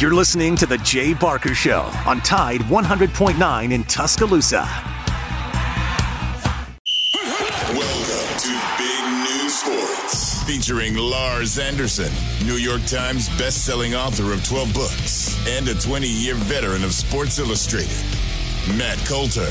You're listening to The Jay Barker Show on Tide 100.9 in Tuscaloosa. Welcome to Big Noon Sports, featuring Lars Anderson, New York Times best-selling author of 12 books and a 20-year veteran of Sports Illustrated. Matt Coulter,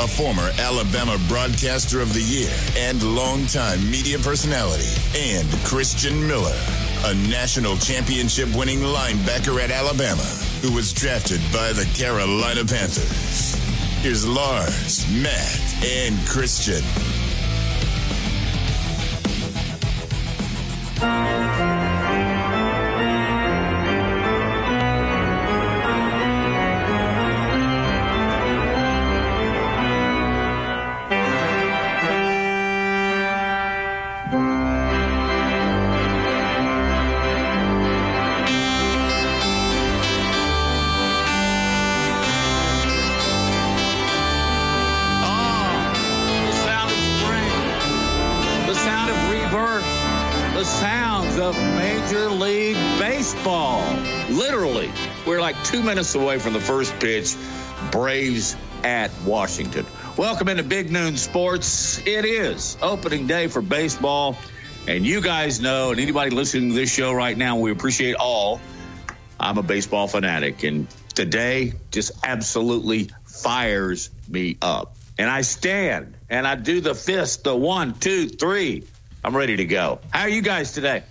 a former Alabama Broadcaster of the Year and longtime media personality, and Christian Miller, a national championship winning linebacker at Alabama who was drafted by the Carolina Panthers. Here's Lars, Matt, and Christian. Two minutes away from the first pitch. Braves at Washington. Welcome into Big Noon Sports. It is opening day for baseball. And you guys know, and anybody listening to this show right now, we appreciate all. I'm a baseball fanatic, and today just absolutely fires me up. And I stand and I do the fist, the one, two, three. I'm ready to go. How are you guys today?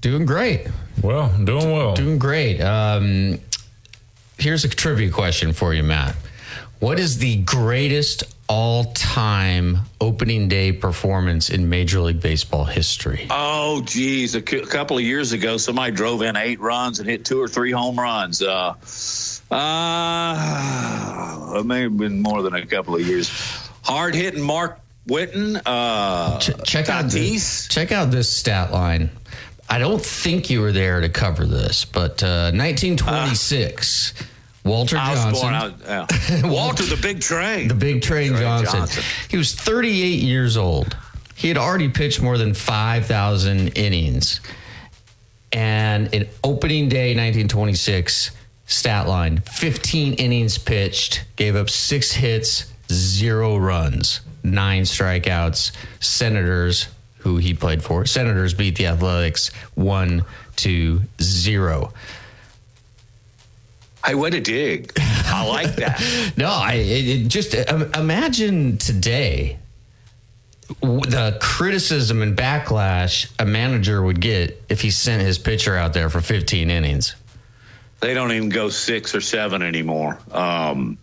Doing great. Well, doing well. Doing great. Um, here's a trivia question for you, Matt. What is the greatest all time opening day performance in Major League Baseball history? Oh, geez. A cou- couple of years ago, somebody drove in eight runs and hit two or three home runs. Uh, uh, it may have been more than a couple of years. Hard hitting Mark Whiten. Uh, Ch- check out this, check out this stat line. I don't think you were there to cover this, but uh, 1926, Walter Johnson. Walter the Big Train. The Big Train, Johnson. Johnson. He was 38 years old. He had already pitched more than 5,000 innings. And in opening day 1926, stat line 15 innings pitched, gave up six hits, zero runs, nine strikeouts. Senators, who he played for, Senators beat the Athletics 1 to 0. I want to dig. I like that. no, I it, just um, imagine today the criticism and backlash a manager would get if he sent his pitcher out there for 15 innings. They don't even go six or seven anymore. Um,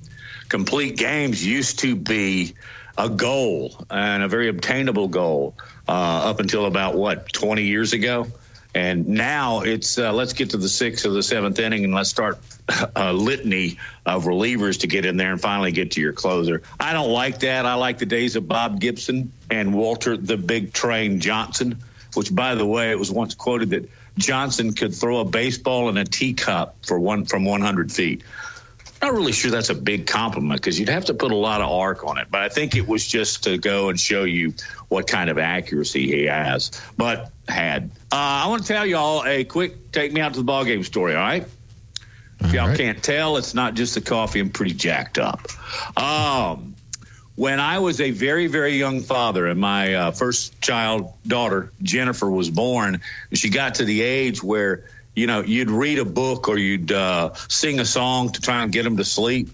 complete games used to be a goal and a very obtainable goal uh, up until about what 20 years ago. And now it's uh, let's get to the sixth or the seventh inning and let's start a litany of relievers to get in there and finally get to your closer. I don't like that. I like the days of Bob Gibson and Walter the Big Train Johnson, which, by the way, it was once quoted that Johnson could throw a baseball in a teacup for one from 100 feet. Not really sure that's a big compliment because you'd have to put a lot of arc on it. But I think it was just to go and show you what kind of accuracy he has, but had. Uh, I want to tell y'all a quick take me out to the ball game story. All right. If y'all right. can't tell, it's not just the coffee. I'm pretty jacked up. Um, when I was a very, very young father, and my uh, first child daughter Jennifer was born, she got to the age where you know you'd read a book or you'd uh, sing a song to try and get them to sleep.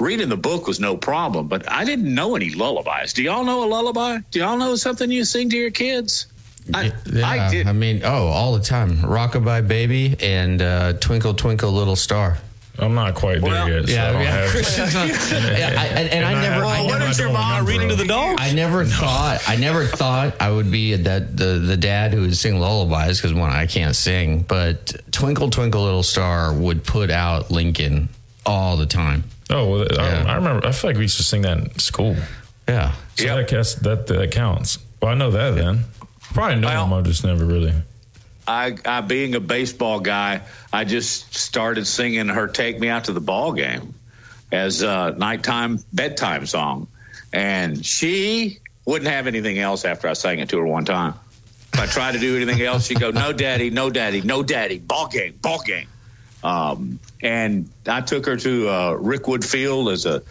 Reading the book was no problem, but I didn't know any lullabies. Do y'all know a lullaby? Do y'all know something you sing to your kids? I, Yeah, I did. I mean, oh, all the time. Rockabye Baby and uh, Twinkle Twinkle Little Star. I'm not quite Well, there yet. So I don't Christian's not- yeah, I, and, and I And I never, have- I what never, is your mom reading to the dogs? I never thought, I never thought I would be that the the dad who would sing lullabies because one, I can't sing, but Twinkle Twinkle Little Star would put out Lincoln all the time. oh, well, Yeah. I, I remember. I feel like we used to sing that in school. Yeah, So Yep. that, guess, that that counts. Well, I know that then. Probably know Well- them. I just never really. I, I being a baseball guy, I just started singing her "Take Me Out to the Ball Game" as a nighttime bedtime song, and she wouldn't have anything else after I sang it to her one time. If I tried to do anything else, she'd go, "No, daddy, no, daddy, no, daddy, ball game, ball game." Um, and I took her to uh, Rickwood Field as a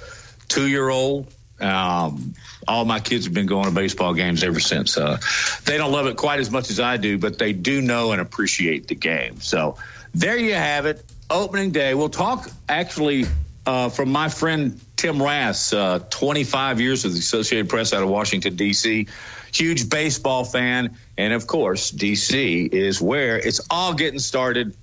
two year old. Um, all my kids have been going to baseball games ever since. Uh, they don't love it quite as much as I do, but they do know and appreciate the game. So there you have it. Opening day. We'll talk actually uh, from my friend Tim Raths, uh, 25 years with the Associated Press out of Washington, D.C. Huge baseball fan. And of course, D.C. is where it's all getting started.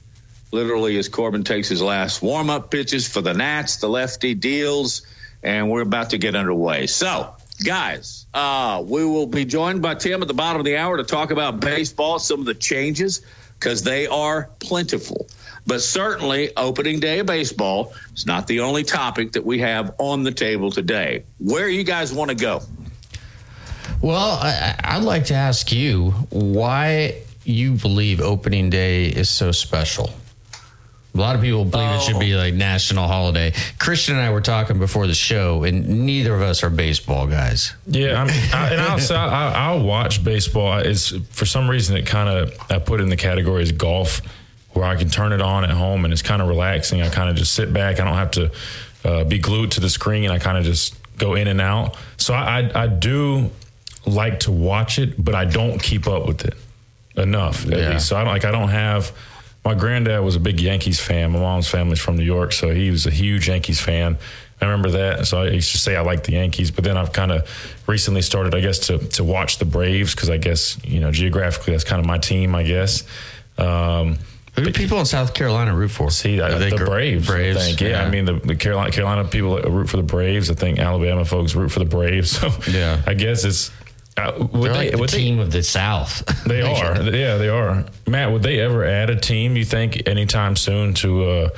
Literally, as Corbin takes his last warm up pitches for the Nats, the lefty deals, and we're about to get underway. So, guys, uh, we will be joined by Tim at the bottom of the hour to talk about baseball, some of the changes, because they are plentiful. But certainly, opening day of baseball is not the only topic that we have on the table today. Where you guys want to go? Well, I, would like to ask you why you believe opening day is so special. A lot of people believe oh. it should be oh. like national holiday. Christian and I were talking before the show, and neither of us are baseball guys. Yeah, I mean, I, and I'll, I'll, I'll watch baseball. It's for some reason it kind of I put in the category as golf, where I can turn it on at home and it's kind of relaxing. I kind of just sit back. I don't have to uh, be glued to the screen. I kind of just go in and out. So I, I, I do like to watch it, but I don't keep up with it enough. At yeah. least. So I don't like I don't have. My granddad was a big Yankees fan. My mom's family's from New York, so he was a huge Yankees fan. I remember that. So I used to say I like the Yankees, but then I've kind of recently started, I guess, to to watch the Braves because I guess you know geographically that's kind of my team, I guess. Um, who do people in South Carolina root for? See, I, the Braves. Braves. I think. Yeah, yeah, I mean the, the, Carolina Carolina people root for the Braves. I think Alabama folks root for the Braves. So yeah, I guess it's uh, They're they, like the team they, of the South. They are. Yeah, they are. Matt, would they ever add a team? You think anytime soon to, uh,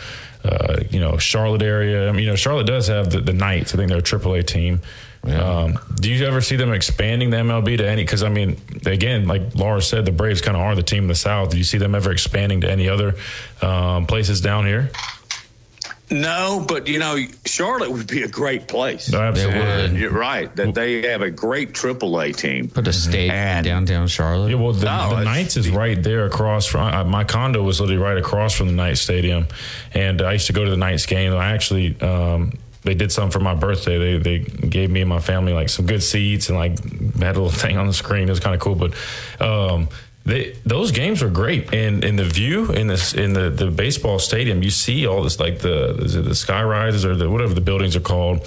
uh, you know, Charlotte area? I mean, you know, Charlotte does have the, the Knights. I think they're a AAA team. Yeah. Um, do you ever see them expanding the MLB to any? Because I mean, again, like Laura said, the Braves kind of are the team in the South. Do you see them ever expanding to any other um, places down here? No, but you know, Charlotte would be a great place. No, absolutely, you're right. That they have a great AAA team. Put a stadium and, downtown Charlotte. Yeah, well, the, no, the Knights is right there across from uh, my condo was literally right across from the Knights Stadium, and I used to go to the Knights game. I actually. Um, they did something for my birthday. They they gave me and my family like some good seats and like had a little thing on the screen. It was kind of cool, but um, they, those games were great, and in the view in this in the, the baseball stadium, you see all this like the the sky rises or the whatever the buildings are called,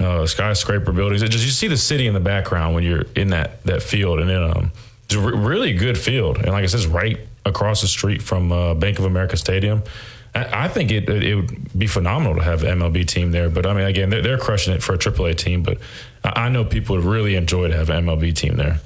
uh, skyscraper buildings. It just you see the city in the background when you're in that that field, and then um, it's a really good field, and like I said, it's right across the street from uh, Bank of America Stadium. I, I think it, it would be phenomenal to have an MLB team there, but I mean, again, they're, they're crushing it for a AAA team, but I know people would really enjoy to have an MLB team there.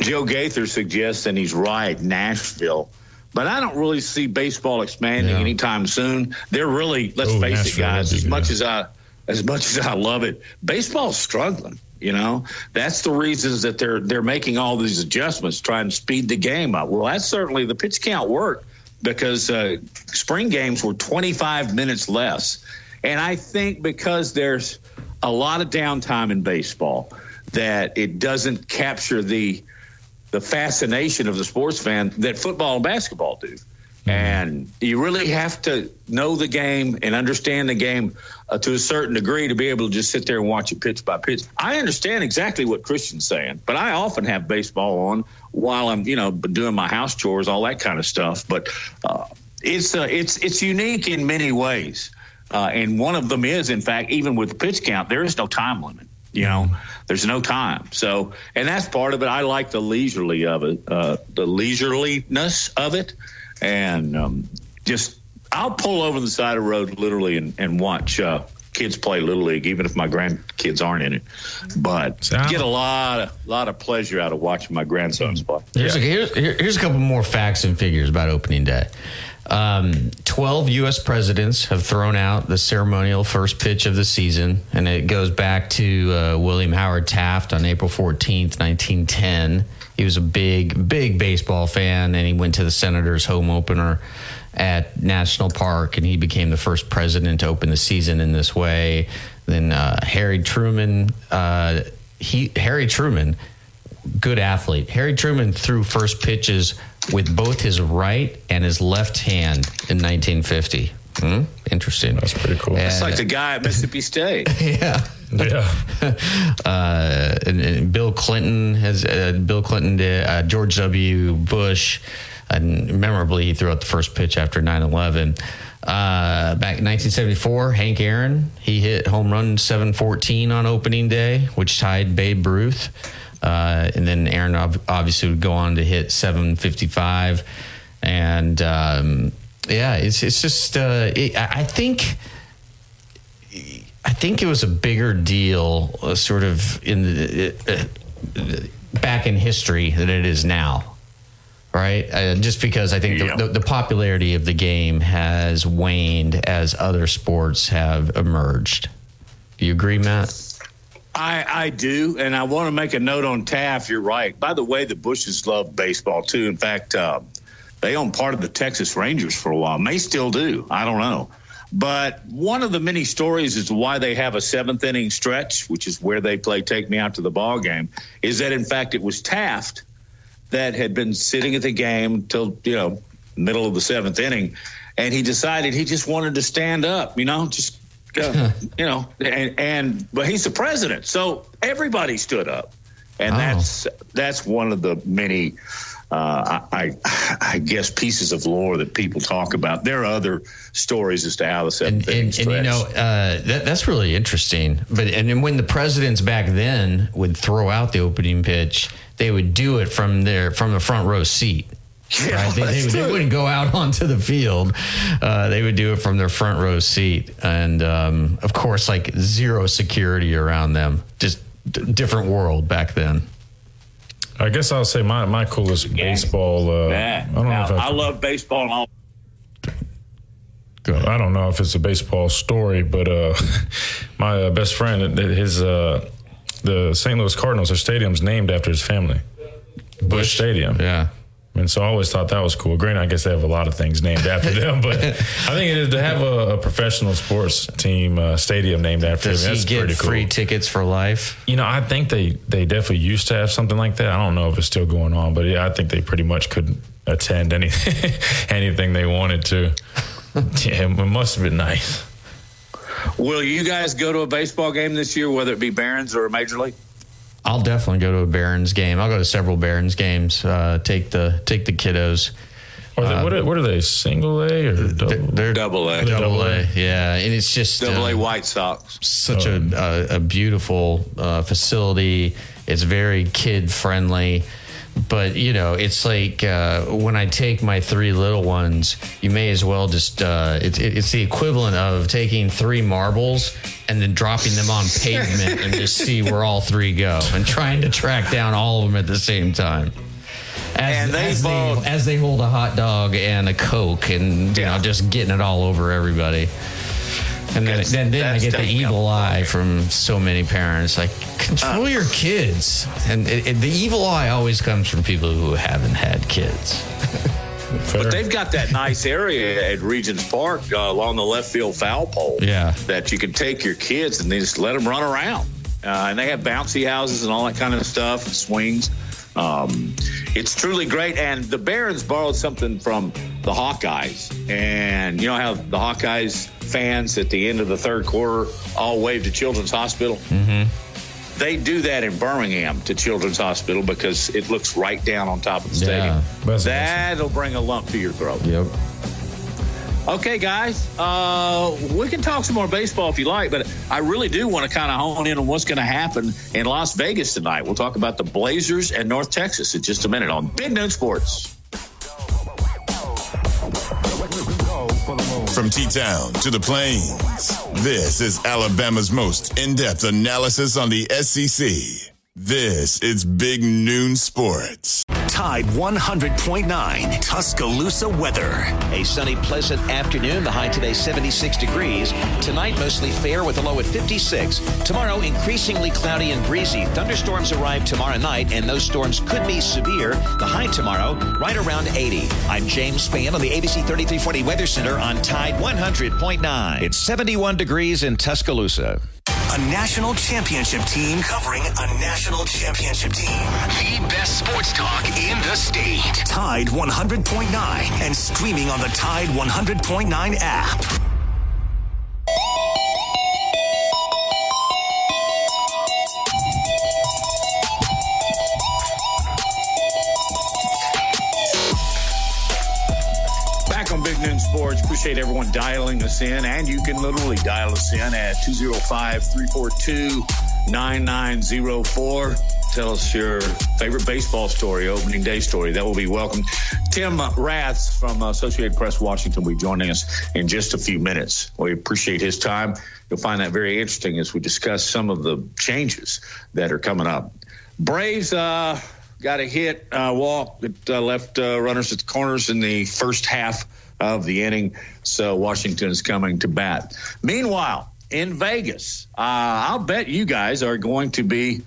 Joe Gaither suggests, and he's right, Nashville. But I don't really see baseball expanding yeah. anytime soon. They're really, let's face Nashville, it, guys. As much as I, as much as I love it, baseball's struggling. You know, that's the reasons that they're they're making all these adjustments, trying to speed the game up. Well, that's certainly the pitch count worked because uh, spring games were 25 minutes less, and I think because there's a lot of downtime in baseball that it doesn't capture the the fascination of the sports fan that football and basketball do. And you really have to know the game and understand the game uh, to a certain degree to be able to just sit there and watch it pitch by pitch. I understand exactly what Christian's saying, but I often have baseball on while I'm, you know, doing my house chores, all that kind of stuff. But uh, it's uh, it's it's unique in many ways, uh, and one of them is, in fact, even with pitch count, there is no time limit. You know, there's no time. So, and that's part of it. I like the leisurely of it, uh, the leisureliness of it, and um, just I'll pull over the side of the road literally and, and watch uh, kids play little league, even if my grandkids aren't in it. But Sound. get a lot of lot of pleasure out of watching my grandsons play. Here's, yeah. a, here's, here's a couple more facts and figures about opening day. Um, 12 U.S. presidents have thrown out the ceremonial first pitch of the season, and it goes back to uh, William Howard Taft on April 14th, 1910. He was a big, big baseball fan, and he went to the Senators' home opener at National Park, and he became the first president to open the season in this way. Then uh, Harry Truman, uh, he Harry Truman, good athlete. Harry Truman threw first pitches with both his right and his left hand in 1950. Hmm? Interesting. That's pretty cool. And- It's like the guy at Mississippi State. yeah. yeah. uh, and, and Bill Clinton has uh, Bill Clinton did uh, George W. Bush, and memorably he threw out the first pitch after 9/11. Uh, back in 1974, Hank Aaron he hit home run 714 on opening day, which tied Babe Ruth. Uh, and then Aaron ob- obviously would go on to hit 755, and um, yeah, it's it's just uh, it, I I think. I think it was a bigger deal, uh, sort of in the, uh, uh, back in history than it is now, right? Uh, just because I think Yeah. the, the, the popularity of the game has waned as other sports have emerged. Do you agree, Matt? I, I do, and I want to make a note on Taft. You're right. By the way, the Bushes love baseball too. In fact, uh, they own part of the Texas Rangers for a while. May still do. I don't know. But one of the many stories as to why they have a seventh inning stretch, which is where they play "Take Me Out to the Ball Game," is that in fact it was Taft that had been sitting at the game until you know middle of the seventh inning, and he decided he just wanted to stand up. You know, just uh, you know, and, and but he's the president, so everybody stood up, and Oh. that's that's one of the many. Uh, I, I guess pieces of lore that people talk about. There are other stories as to how the And, seventh inning and, and you know uh, that, that's really interesting. But and then when the presidents back then would throw out the opening pitch, they would do it from their from the front row seat. Yeah, right? They, they, they wouldn't go out onto the field. Uh, they would do it from their front row seat, and um, of course, like zero security around them. Just d- different world back then. I guess I'll say my, my coolest baseball. Uh, Yeah. I don't know if I, I love baseball and all. Good. I don't know if it's a baseball story, but uh, my uh, best friend, his uh, the St. Louis Cardinals, their stadium's named after his family, Busch Stadium. Yeah. And so I always thought that was cool. Granted, I guess they have a lot of things named after them, but I think it is to have a, a professional sports team uh, stadium named after Does him. he That's get pretty cool. free tickets for life? You know, I think they they definitely used to have something like that. I don't know if it's still going on, but yeah, I think they pretty much could attend any anything they wanted to. Yeah, it must have been nice. Will you guys go to a baseball game this year, whether it be Barons or a Major League? I'll definitely go to a Barons game. I'll go to several Barons games. Uh, take the take the kiddos. Or they, what, are, what are they? Single A or double? They're Double A. double A. A. Yeah, and it's just Double A uh, White Sox. such a, a a beautiful uh, facility. It's very kid friendly, but you know, it's like uh, when I take my three little ones, you may as well just uh, it's it's the equivalent of taking three marbles and then dropping them on pavement and just see where all three go and trying to track down all of them at the same time. As, And they as, they, as they hold a hot dog and a coke and you know just getting it all over everybody. And then, then, then I get the evil eye from so many parents. Like, control your kids. And it, it- the evil eye always comes from people who haven't had kids. Fair. But they've got that nice area at Regions Park uh, along the left field foul pole. Yeah. That you can take your kids and they just let them run around. Uh, and they have bouncy houses and all that kind of stuff, and swings. Um, it's truly great. And the Barons borrowed something from the Hawkeyes. And you know how the Hawkeyes fans at the end of the third quarter all wave to Children's Hospital? Mm-hmm. They do that in Birmingham to Children's Hospital because it looks right down on top of the Yeah. stadium. That'll bring a lump to your throat. Yep. Okay, guys, uh, we can talk some more baseball if you like, but I really do want to kind of hone in on what's going to happen in Las Vegas tonight. We'll talk about the Blazers and North Texas in just a minute on Big Noon Sports. From T Town to the Plains, this is Alabama's most in depth analysis on the SEC. This is Big Noon Sports. Tide 100.9 Tuscaloosa weather. A sunny, pleasant afternoon. The high today 76 degrees. Tonight mostly fair with a low at 56. Tomorrow increasingly cloudy and breezy. Thunderstorms arrive tomorrow night, and those storms could be severe. The high tomorrow right around 80. I'm James Spann on the ABC 3340 Weather Center on Tide 100.9. It's 71 degrees in Tuscaloosa. A national championship team covering a national championship team. The best sports talk in the state. Tide 100.9 and streaming on the Tide 100.9 app. Sports. Appreciate everyone dialing us in, and you can literally dial us in at 205 342 9904. Tell us your favorite baseball story, opening day story. That will be welcome. Tim Raths from Associated Press Washington will be joining us in just a few minutes. We appreciate his time. You'll find that very interesting as we discuss some of the changes that are coming up. Braves, uh, got a hit uh, walk that uh, left uh, runners at the corners in the first half of the inning. So Washington is coming to bat. Meanwhile, in Vegas, uh, I'll bet you guys are going to be.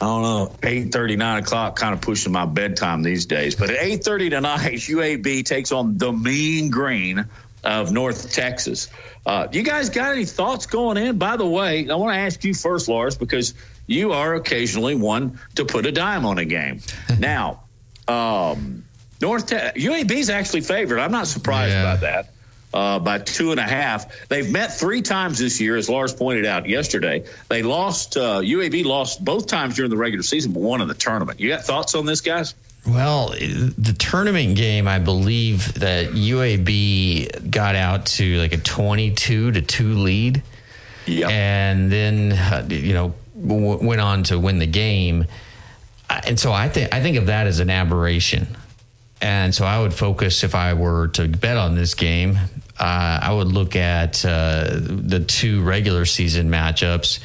I don't know, 8.30, 9 o'clock, kind of pushing my bedtime these days. But at 8.30 tonight, UAB takes on the mean green of North Texas. Uh, you guys got any thoughts going in? By the way, I want to ask you first, Lars, because you are occasionally one to put a dime on a game. now, um, North Te- UAB is actually favored. I'm not surprised Yeah. about that. Uh, by two and a half. They've met three times this year, as Lars pointed out yesterday. They lost. Uh, UAB lost both times during the regular season, but one in the tournament. You got thoughts on this, guys? Well, the tournament game, I believe that UAB got out to like a 22 to 2 lead. And then, uh, you know, w- went on to win the game. And so I think I think of that as an aberration. And so I would focus if I were to bet on this game, uh, I would look at uh, the two regular season matchups.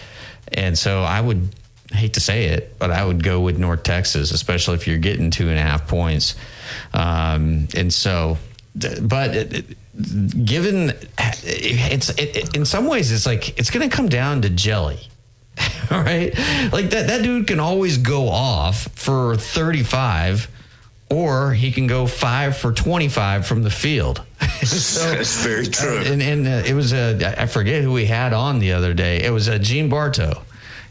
And so I would hate to say it, but I would go with North Texas, especially if you're getting two and a half points. Um, and so, but it, it- given it's it, in some ways, it's like it's going to come down to jelly. All right. Like that, that dude can always go off for 35 or he can go five for 25 from the field. so, That's very true. and and uh, it was a, I forget who we had on the other day. It was a Gene Bartow.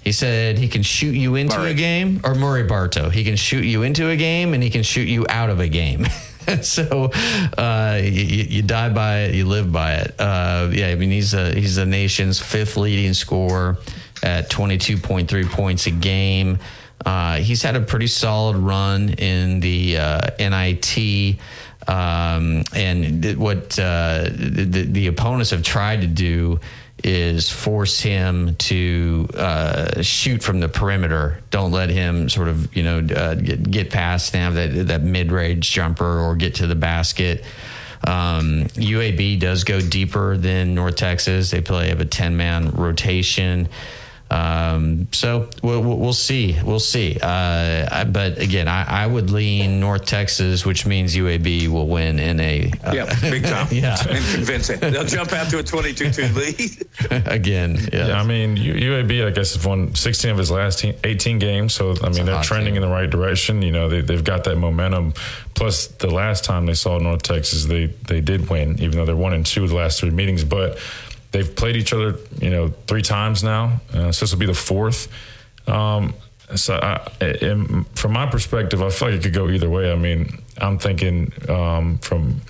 He said he can shoot you into Murray. a game, or Murray Bartow. He can shoot you into a game and he can shoot you out of a game. so uh, you, you die by it, you live by it. Uh, yeah, I mean he's a, he's the nation's fifth leading scorer at 22.3 points a game. Uh, he's had a pretty solid run in the uh, NIT. Um, and th- what uh, the, the opponents have tried to do is force him to uh, shoot from the perimeter. Don't let him sort of you know uh, get, get past and that that mid range jumper or get to the basket. Um, UAB does go deeper than North Texas. They play have a ten man rotation. Um, so we'll, we'll we'll see. We'll see. Uh, I, but again, I, I would lean North Texas, which means UAB will win in a uh, yeah, big time. Yeah. and convincing. They'll jump out to a 22-2 lead. again. Yeah. Yeah, I mean, UAB, I guess, has won 16 of his last 18 games. So, I mean, they're trending team. in the right direction. You know, they, they've got that momentum. Plus, the last time they saw North Texas, they, they did win, even though they're one and two of the last three meetings. But they've played each other, you know, three times now. Uh, so this will be the fourth. Um, so, I, from my perspective, I feel like it could go either way. I mean, I'm thinking um, from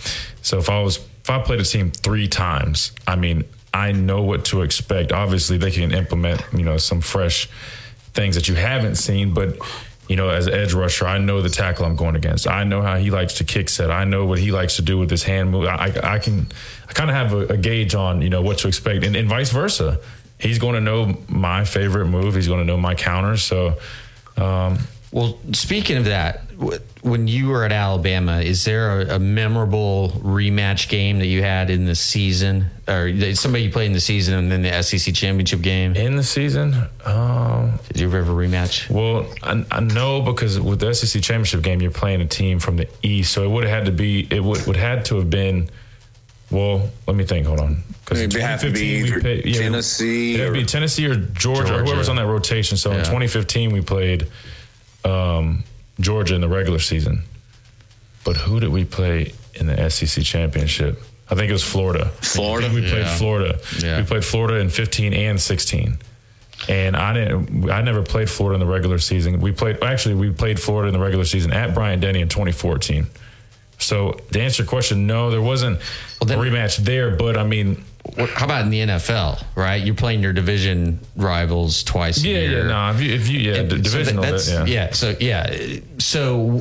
so if I was if I played a team three times, I mean, I know what to expect. Obviously, they can implement you know some fresh things that you haven't seen, but you know, as an edge rusher, I know the tackle I'm going against. I know how he likes to kick set. I know what he likes to do with his hand move. I, I can, I kind of have a, a gauge on you know what to expect, and, and vice versa. He's going to know my favorite move. He's going to know my counters. So, um, Well, speaking of that, when you were at Alabama, is there a, a memorable rematch game that you had in the season, or somebody you played in the season and then the SEC championship game? in the season, um, Did you ever rematch? Well, I, I know because with the SEC championship game, you're playing a team from the East, so it would have had to be. It would would had to have been. Well, let me think. Hold on. Because It'd have to be either Tennessee It'd or- be Tennessee or Georgia, Georgia. whoever's on that rotation. So in 2015, we played um, Georgia in the regular season. But who did we play in the SEC championship? I think it was Florida. Florida? We played Yeah. Florida. Yeah. We played Florida in 15 and 16. And I didn't. I never played Florida in the regular season. We played. Actually, we played Florida in the regular season at Bryant Denny in 2014. So to answer your question, no, there wasn't Well, then- a rematch there. But I mean, How about in the NFL? Right, you're playing your division rivals twice. yeah, a year. yeah, no. If you, if you yeah, And the so divisional, that- yeah. yeah. So yeah. So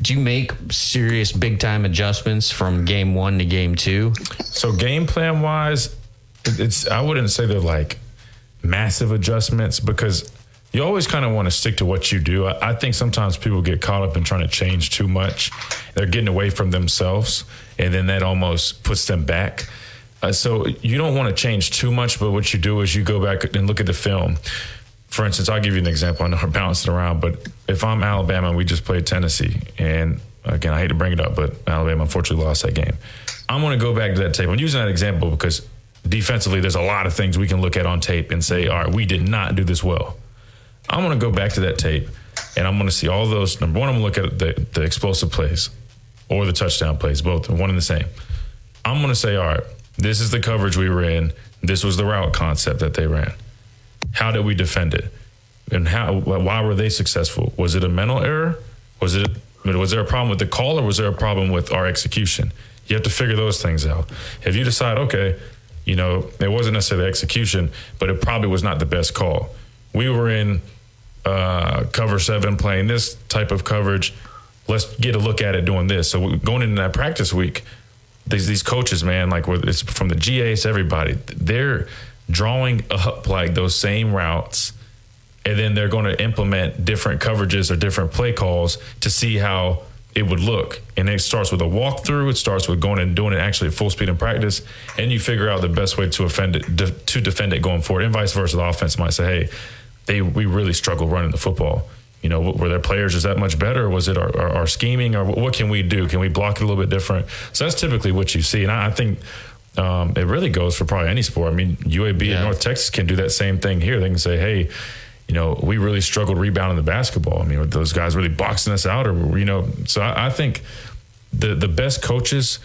do you make serious big time adjustments from game one to game two? So game plan wise, it's I wouldn't say they're like massive adjustments because you always kind of want to stick to what you do. I, I think sometimes people get caught up in trying to change too much. They're getting away from themselves, and then that almost puts them back. Uh, so you don't want to change too much, but what you do is you go back and look at the film. For instance, I'll give you an example. I know I'm bouncing around, but if I'm Alabama and we just played Tennessee, and again, I hate to bring it up, but Alabama unfortunately lost that game. I'm going to go back to that tape. I'm using that example because defensively, there's a lot of things we can look at on tape and say, all right, we did not do this well. I'm going to go back to that tape and I'm going to see all those. Number one, I'm going to look at the, the explosive plays or the touchdown plays, both one and the same. I'm going to say, all right, this is the coverage we in. This was the route concept that they ran. How did we defend it? And how? Why were they successful? Was it a mental error? Was it? Was there a problem with the call, or was there a problem with our execution? You have to figure those things out. If you decide, okay, you know, it wasn't necessarily execution, but it probably was not the best call. We were in uh, cover seven playing this type of coverage. Let's get a look at it doing this. So going into that practice week, these these coaches, man, like it's from the GAs, everybody, they're drawing up like those same routes, and then they're going to implement different coverages or different play calls to see how it would look. And it starts with a walkthrough. It starts with going and doing it actually at full speed in practice, and you figure out the best way to offend it de- to defend it going forward. And vice versa, the offense might say, "Hey, they we really struggle running the football." You know, were their players just that much better? Was it our, our, our scheming, or what can we do? Can we block it a little bit different? So that's typically what you see, and I, I think um, it really goes for probably any sport. I mean, UAB Yeah. and North Texas can do that same thing here. They can say, "Hey, you know, we really struggled rebounding the basketball. I mean, were those guys really boxing us out, or you know?" So I, I think the the best coaches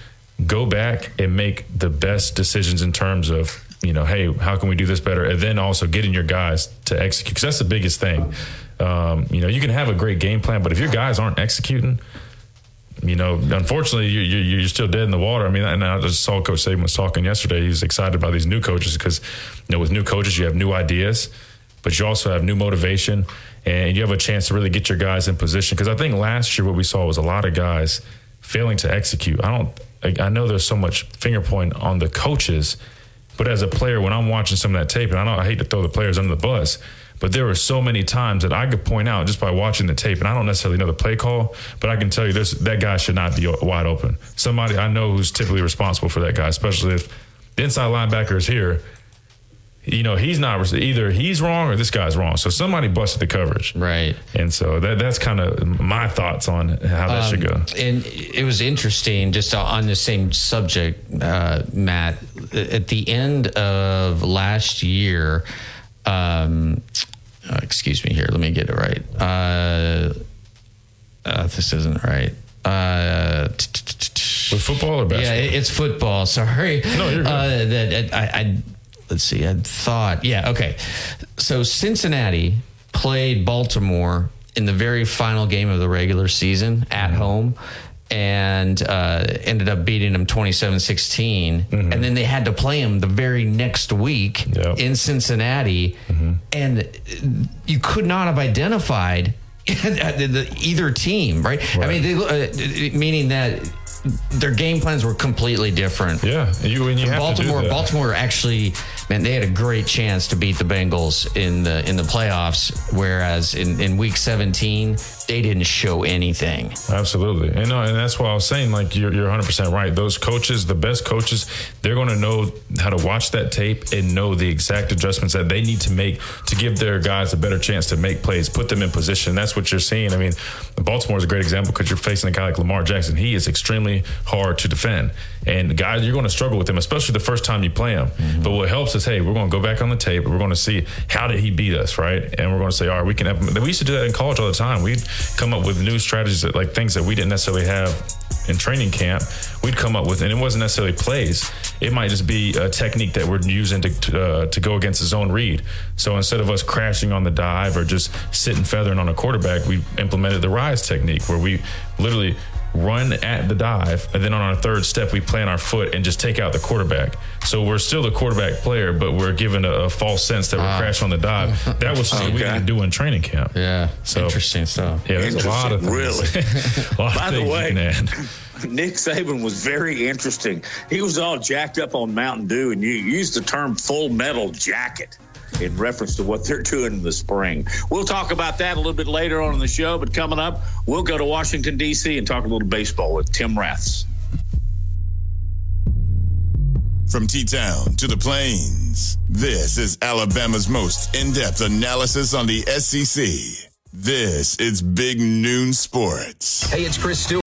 go back and make the best decisions in terms of you know, hey, how can we do this better? And then also getting your guys to execute because that's the biggest thing. Um, you know, you can have a great game plan, but if your guys aren't executing, you know, unfortunately, you, you, you're still dead in the water. I mean, and I just saw Coach Saban was talking yesterday. He was excited about these new coaches because, you know, with new coaches, you have new ideas, but you also have new motivation and you have a chance to really get your guys in position. Because I think last year what we saw was a lot of guys failing to execute. I don't, I, I know there's so much finger point on the coaches, but as a player, when I'm watching some of that tape, and I know I hate to throw the players under the bus, but there were so many times that I could point out just by watching the tape, and I don't necessarily know the play call, but I can tell you this: that guy should not be wide open. Somebody I know who's typically responsible for that guy, especially if the inside linebacker is here. You know, he's not either he's wrong or this guy's wrong. So somebody busted the coverage, Right. and so that that's kind of my thoughts on how that should go. Um, And it was interesting, just on the same subject, uh, Matt. At the end of last year, um, uh, excuse me here, let me get it right. Uh, uh, this isn't right. Uh, With football or yeah, basketball? it- it's football. Sorry. No, you're good. Uh, that I, I let's see. I thought. Yeah. Okay. So Cincinnati played Baltimore in the very final game of the regular season at Mm-hmm. home. And uh, ended up beating them 27 16. And then they had to play them the very next week Mm-hmm. Yep. Mm-hmm. in Cincinnati. And you could not have identified the- the- either team, right? I mean, they, uh, meaning that their game plans were completely different. yeah, and you and you have Baltimore, to do that. Baltimore actually, man, they had a great chance to beat the Bengals in the in the playoffs. Whereas in, in Week 17, they didn't show anything. Absolutely. And no, and that's why I was saying, like, you're, you're 100% right. Those coaches, the best coaches, they're going to know how to watch that tape and know the exact adjustments that they need to make to give their guys a better chance to make plays, put them in position. That's what you're seeing. I mean, Baltimore is a great example because you're facing a guy like Lamar Jackson. He is extremely hard to defend. And guys, you're going to struggle with him, especially the first time you play him. Mm-hmm. But what helps is, hey, we're going to go back on the tape we're going to see how did he beat us, right? And we're going to say, all right, we can. We used to do that in college all the time. We'd come up with new strategies that, like things that we didn't necessarily have in training camp, we'd come up with, and it wasn't necessarily plays. It might just be a technique that we're using to uh, to go against a zone read. So instead of us crashing on the dive or just sitting feathering on a quarterback, we implemented the rise technique where we literally run at the dive, and then on our third step, we plant our foot and just take out the quarterback. So we're still the quarterback player, but we're given a, a false sense that we're Ah. crashing on the dive. That was something we Okay. didn't do in training camp. Yeah. So- Interesting stuff. Yeah, there's a lot of Interesting, things. a lot By of the way- you can add. Nick Saban was very interesting. He was all jacked up on Mountain Dew, and you used the term full metal jacket in reference to what they're doing in the spring. We'll talk about that a little bit later on in the show, but coming up, we'll go to Washington, D.C. and talk a little baseball with Tim Raths. From T Town to the Plains, this is Alabama's most in depth analysis on the SEC. This is Big Noon Sports. Hey, it's Chris Stewart.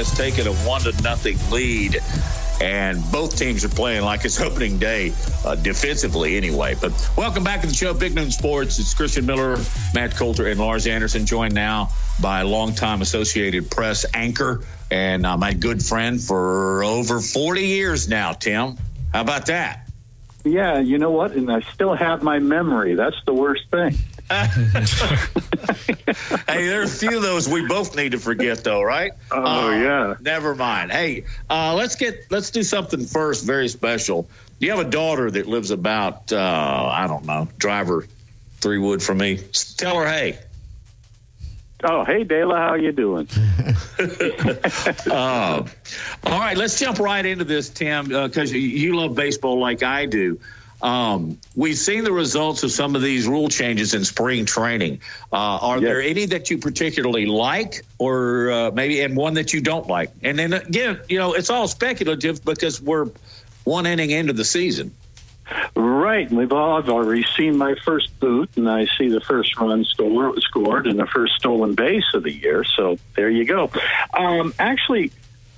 has taken a one to nothing lead. And both teams are playing like it's opening day, uh, defensively anyway. But welcome back to the show, Big Noon Sports. It's Christian Miller, Matt Coulter, and Lars Anderson, joined now by longtime Associated Press anchor and uh, my good friend for over 40 years now, Tim. How about that? Yeah, you know what? And I still have my memory. That's the worst thing. hey, there's a few of those we both need to forget, though, right? Oh, yeah. Never mind. Hey, uh, let's get let's do something first. Very special. You have a daughter that lives about uh, I don't know, driver three wood from me. Tell her hey. Oh, hey, Dela, how you doing? Uh, all right, let's jump right into this, Tim, because you, you love baseball like I do. Um, we've seen the results of some of these rule changes in spring training. Uh, are Yes. there any that you particularly like, or uh, maybe and one that you don't like? And then again, you know, it's all speculative because we're one inning into the season. Right. We've all, I've already seen my first boot, and I see the first run score, scored and the first stolen base of the year. So there you go. Um, actually,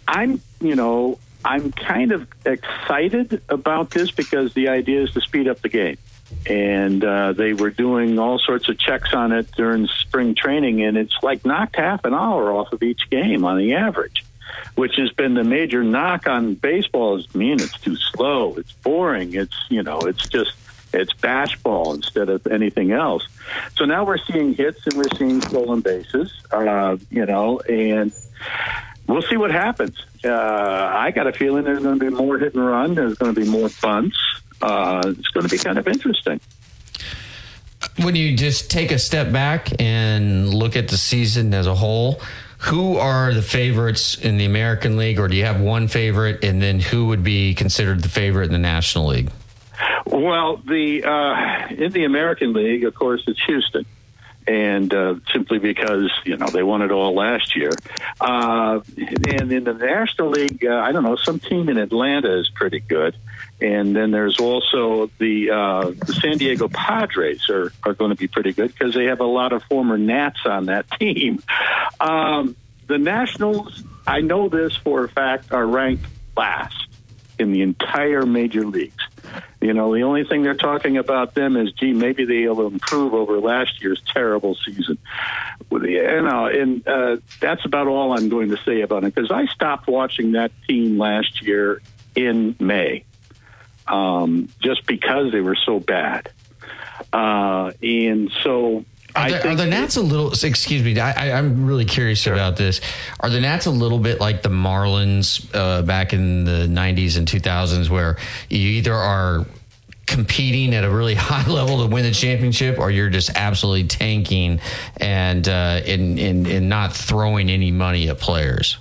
I'm, you know, I'm kind of excited about this because the idea is to speed up the game. And uh, they were doing all sorts of checks on it during spring training, and it's like knocked half an hour off of each game on the average which has been the major knock on baseball is mean it's too slow it's boring it's you know it's just it's bash ball instead of anything else so now we're seeing hits and we're seeing stolen bases uh, you know and we'll see what happens. Uh, i got a feeling there's going to be more hit and run there's going to be more bunts. Uh, it's going to be kind of interesting. When you just take a step back and look at the season as a whole, who are the favorites in the American League, or do you have one favorite, and then who would be considered the favorite in the National League? Well, the uh, in the American League, of course, it's Houston, and uh, simply because you know they won it all last year. Uh, and in the National League, uh, I don't know, some team in Atlanta is pretty good, and then there's also the uh, the San Diego Padres are are going to be pretty good because they have a lot of former Nats on that team. Um, the Nationals, I know this for a fact, are ranked last in the entire major leagues. You know, the only thing they're talking about them is, gee, maybe they'll improve over last year's terrible season. You know, and uh, that's about all I'm going to say about it because I stopped watching that team last year in May, um, just because they were so bad. Uh, and so Are I the, are the Nats a little? Excuse me, I, I, I'm really curious about this. Are the Nats a little bit like the Marlins uh, back in the '90s and 2000s, where you either are competing at a really high level to win the championship, or you're just absolutely tanking and uh, in, in in not throwing any money at players.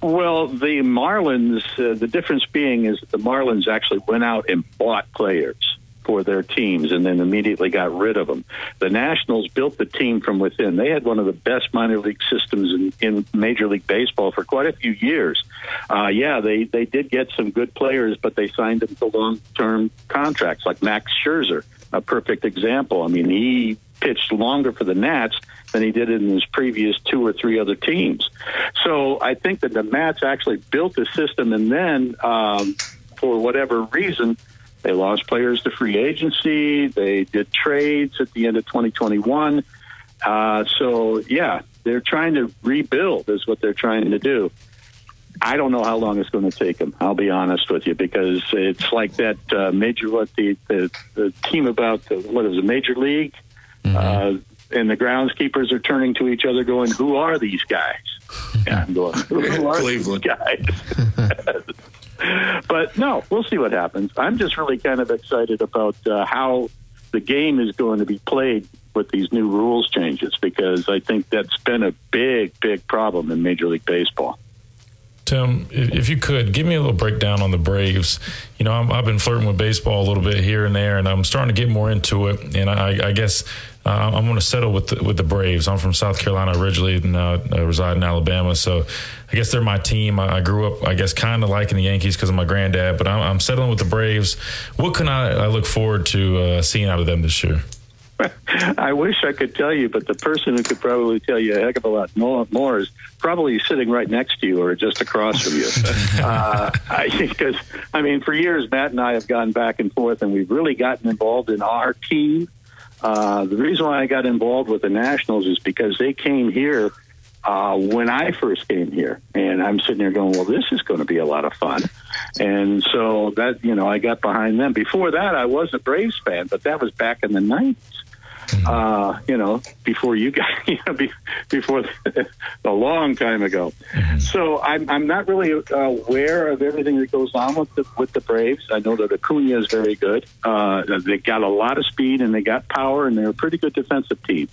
Well, the Marlins, uh, the difference being is that the Marlins actually went out and bought players for their teams and then immediately got rid of them. The Nationals built the team from within. They had one of the best minor league systems in, in Major League Baseball for quite a few years. Uh, yeah, they, they did get some good players, but they signed them to long term contracts, like Max Scherzer, a perfect example. I mean, he pitched longer for the Nats than he did in his previous two or three other teams. So I think that the Nats actually built the system and then, um, for whatever reason, they lost players to free agency. They did trades at the end of 2021. Uh, so, yeah, they're trying to rebuild, is what they're trying to do. I don't know how long it's going to take them. I'll be honest with you because it's like that uh, major what the, the the team about the, what is it major league, mm-hmm. uh, and the groundskeepers are turning to each other, going, "Who are these guys?" Yeah, I'm going, "Who are Cleveland. these guys?" but no, we'll see what happens. I'm just really kind of excited about uh, how the game is going to be played with these new rules changes because I think that's been a big, big problem in Major League Baseball. Tim, if you could give me a little breakdown on the Braves. You know, i have been flirting with baseball a little bit here and there, and I'm starting to get more into it. And I, I guess uh, I'm going to settle with the, with the Braves. I'm from South Carolina originally, and uh, I reside in Alabama. So I guess they're my team. I, I grew up, I guess, kind of liking the Yankees because of my granddad, but I'm, I'm, settling with the Braves. What can I, I look forward to uh, seeing out of them this year? I wish I could tell you, but the person who could probably tell you a heck of a lot more, more is probably sitting right next to you or just across from you. uh, I think because I mean, for years, Matt and I have gone back and forth, and we've really gotten involved in our team. Uh, the reason why I got involved with the Nationals is because they came here uh, when I first came here, and I'm sitting there going, "Well, this is going to be a lot of fun," and so that you know, I got behind them. Before that, I was a Braves fan, but that was back in the '90s uh, you know, before you got, you know, before the, a long time ago. Mm-hmm. So I'm, I'm not really uh, aware of everything that goes on with the with the Braves. I know that Acuna is very good. Uh, they got a lot of speed and they got power, and they're a pretty good defensive team.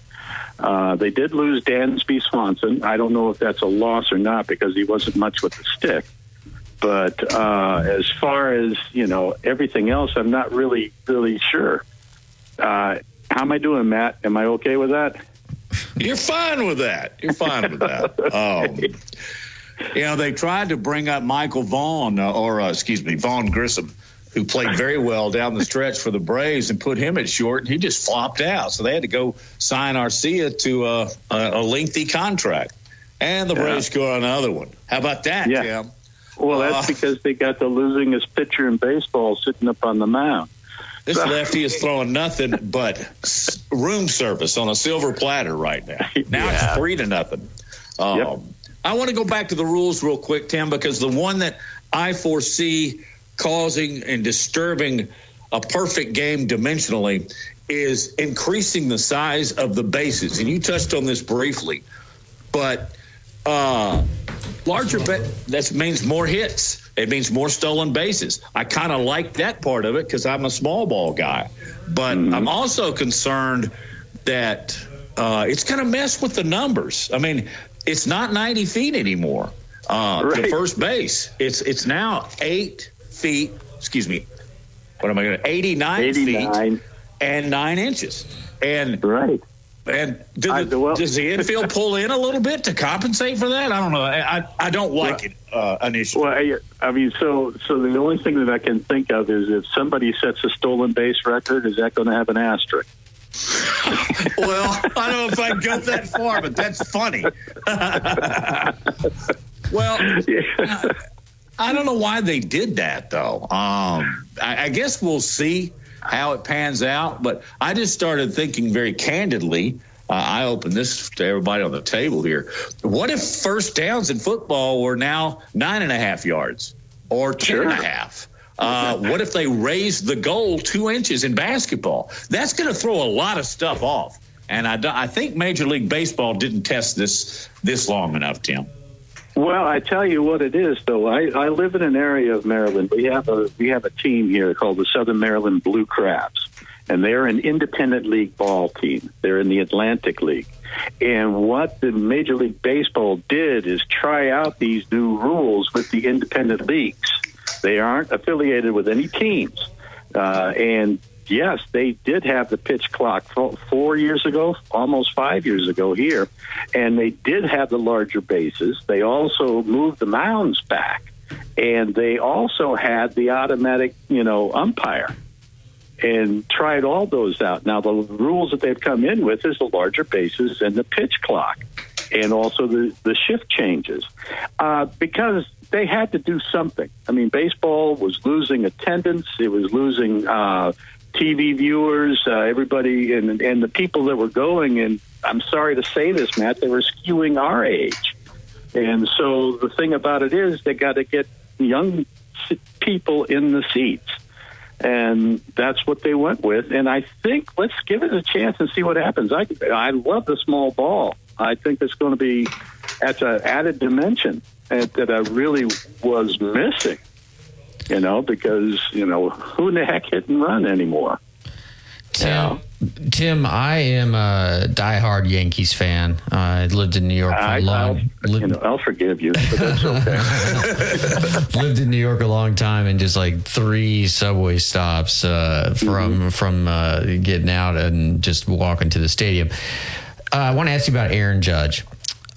Uh, they did lose Dansby Swanson. I don't know if that's a loss or not because he wasn't much with the stick. But uh, as far as you know, everything else, I'm not really really sure. Uh, how am I doing, Matt? Am I okay with that? You're fine with that. You're fine with that. Um, you know, they tried to bring up Michael Vaughn, uh, or uh, excuse me, Vaughn Grissom, who played very well down the stretch for the Braves, and put him at short, and he just flopped out. So they had to go sign Arcia to uh, a, a, lengthy contract, and the Braves yeah. got another one. How about that, yeah. Tim? Well, that's uh, because they got the losingest pitcher in baseball sitting up on the mound. This lefty is throwing nothing but room service on a silver platter right now. Now yeah. it's three to nothing. Um, yep. I want to go back to the rules real quick, Tim, because the one that I foresee causing and disturbing a perfect game dimensionally is increasing the size of the bases. And you touched on this briefly, but uh, larger bet that means more hits. It means more stolen bases. I kind of like that part of it because I'm a small ball guy, but mm-hmm. I'm also concerned that uh, it's going to mess with the numbers. I mean, it's not 90 feet anymore. Uh, right. The first base. It's it's now eight feet. Excuse me. What am I going to? 89, 89 feet and nine inches. And right. And do the, well, does the infield pull in a little bit to compensate for that? I don't know. I I don't like well, it uh, initially. Well, I, I, mean, so so the only thing that I can think of is if somebody sets a stolen base record, is that going to have an asterisk? well, I don't know if I'd go that far, but that's funny. well, yeah. I don't know why they did that though. Um, I, I guess we'll see how it pans out. But I just started thinking very candidly. Uh, I open this to everybody on the table here. What if first downs in football were now nine and a half yards or ten sure. and a half? Uh, what if they raise the goal two inches in basketball? That's going to throw a lot of stuff off. And I, I think Major League Baseball didn't test this this long enough, Tim. Well, I tell you what it is, though. I, I live in an area of Maryland. We have a we have a team here called the Southern Maryland Blue Crabs, and they're an independent league ball team. They're in the Atlantic League. And what the Major League Baseball did is try out these new rules with the independent leagues. They aren't affiliated with any teams, uh, and yes, they did have the pitch clock four years ago, almost five years ago here, and they did have the larger bases. They also moved the mounds back, and they also had the automatic, you know, umpire. And tried all those out. Now the rules that they've come in with is the larger bases and the pitch clock, and also the the shift changes, uh, because they had to do something. I mean, baseball was losing attendance. It was losing uh, TV viewers, uh, everybody, and and the people that were going. And I'm sorry to say this, Matt, they were skewing our age. And so the thing about it is, they got to get young people in the seats. And that's what they went with. And I think let's give it a chance and see what happens. I I love the small ball. I think it's going to be at an added dimension that I really was missing you know, because, you know, who in the heck hit and run anymore? Tim, yeah. Tim, I am a diehard Yankees fan. Uh, I lived in New York for I, a long. I'll, lived, you know, I'll forgive you, but that's okay. lived in New York a long time, and just like three subway stops uh, from mm-hmm. from uh, getting out and just walking to the stadium. Uh, I want to ask you about Aaron Judge.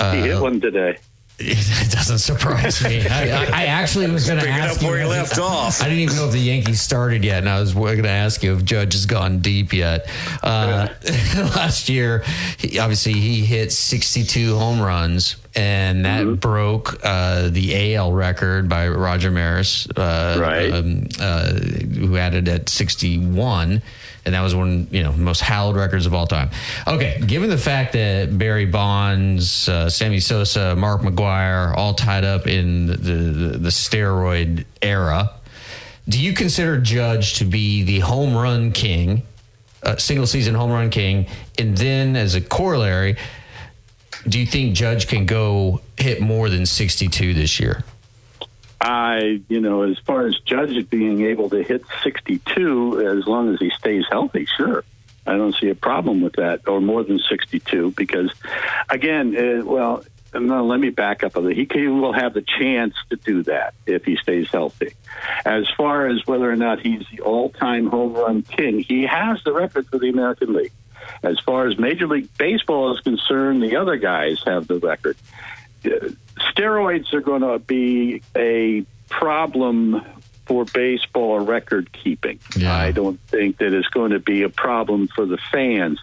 he hit uh, one today. It doesn't surprise me. I, I, I actually was going to ask you where you left off. I didn't even know if the Yankees started yet, and I was going to ask you if Judge has gone deep yet. Uh, last year, he, obviously, he hit 62 home runs, and that mm-hmm. broke uh, the AL record by Roger Maris, uh, right? Um, uh, who had it at 61 and that was one you know most hallowed records of all time. Okay, given the fact that Barry Bonds, uh, Sammy Sosa, Mark McGwire, all tied up in the, the, the steroid era, do you consider Judge to be the home run king, uh, single season home run king, and then as a corollary? Do you think Judge can go hit more than 62 this year? I, you know, as far as Judge being able to hit 62, as long as he stays healthy, sure. I don't see a problem with that, or more than 62, because, again, uh, well, no, let me back up a little. He, he will have the chance to do that if he stays healthy. As far as whether or not he's the all-time home run king, he has the record for the American League. As far as Major League Baseball is concerned, the other guys have the record steroids are going to be a problem for baseball record keeping. Yeah. I don't think that it's going to be a problem for the fans.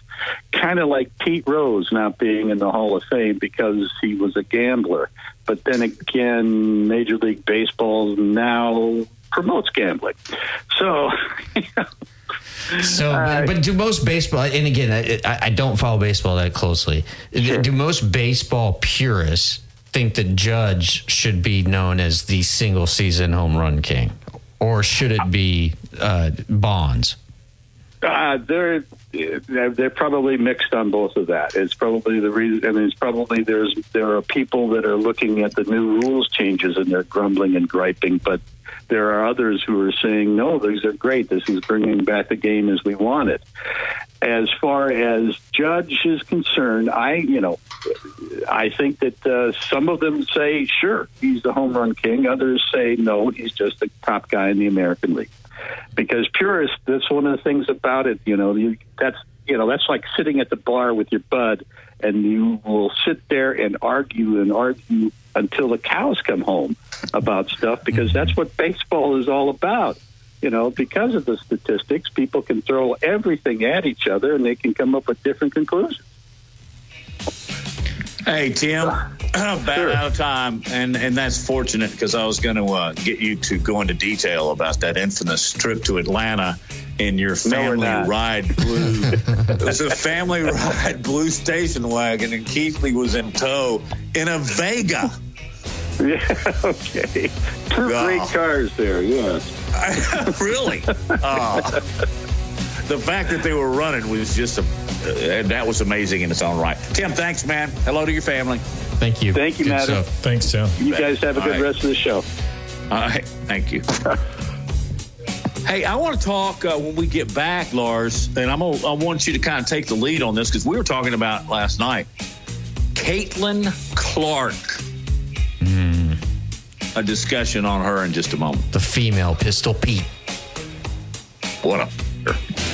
Kind of like Pete Rose not being in the Hall of Fame because he was a gambler. But then again, Major League Baseball now promotes gambling. So. So, uh, but do most baseball, and again, I, I, don't follow baseball that closely. Sure. Do most baseball purists think that Judge should be known as the single season home run king, or should it be uh, Bonds? Uh, they're they're probably mixed on both of that. It's probably the reason. I mean, it's probably there's there are people that are looking at the new rules changes and they're grumbling and griping, but there are others who are saying no, these are great. This is bringing back the game as we want it. As far as Judge is concerned, I you know I think that uh, some of them say, sure, he's the home run king. Others say, no, he's just the top guy in the American League. Because purists, that's one of the things about it. You know, you, that's you know that's like sitting at the bar with your bud, and you will sit there and argue and argue until the cows come home about stuff because that's what baseball is all about. You know, because of the statistics, people can throw everything at each other and they can come up with different conclusions. Hey Tim, about sure. out of time, and and that's fortunate because I was going to uh, get you to go into detail about that infamous trip to Atlanta in your family no, ride blue. it was a family ride blue station wagon, and Keithley was in tow in a Vega. Yeah, okay. Two oh. great cars there, yes. really? Oh. the fact that they were running was just a uh, that was amazing in its own right. Tim, thanks, man. Hello to your family. Thank you. Thank you, Matt. Thanks, Tim. You guys have a good All right. rest of the show. All right, thank you. hey, I want to talk uh, when we get back, Lars, and I'm gonna, I want you to kind of take the lead on this because we were talking about last night. Caitlin Clark. A discussion on her in just a moment. The female Pistol Pete. What a.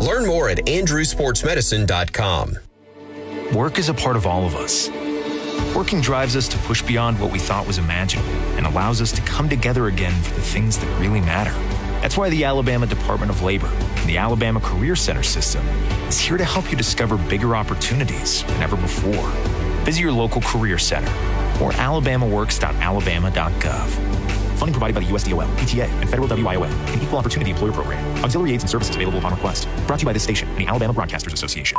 Learn more at andrewsportsmedicine.com. Work is a part of all of us. Working drives us to push beyond what we thought was imaginable and allows us to come together again for the things that really matter. That's why the Alabama Department of Labor and the Alabama Career Center system is here to help you discover bigger opportunities than ever before. Visit your local career center or alabamaworks.alabama.gov. Funding provided by the USDOL, PTA, and Federal WIOA, an Equal Opportunity Employer Program. Auxiliary aids and services available upon request. Brought to you by this station and the Alabama Broadcasters Association.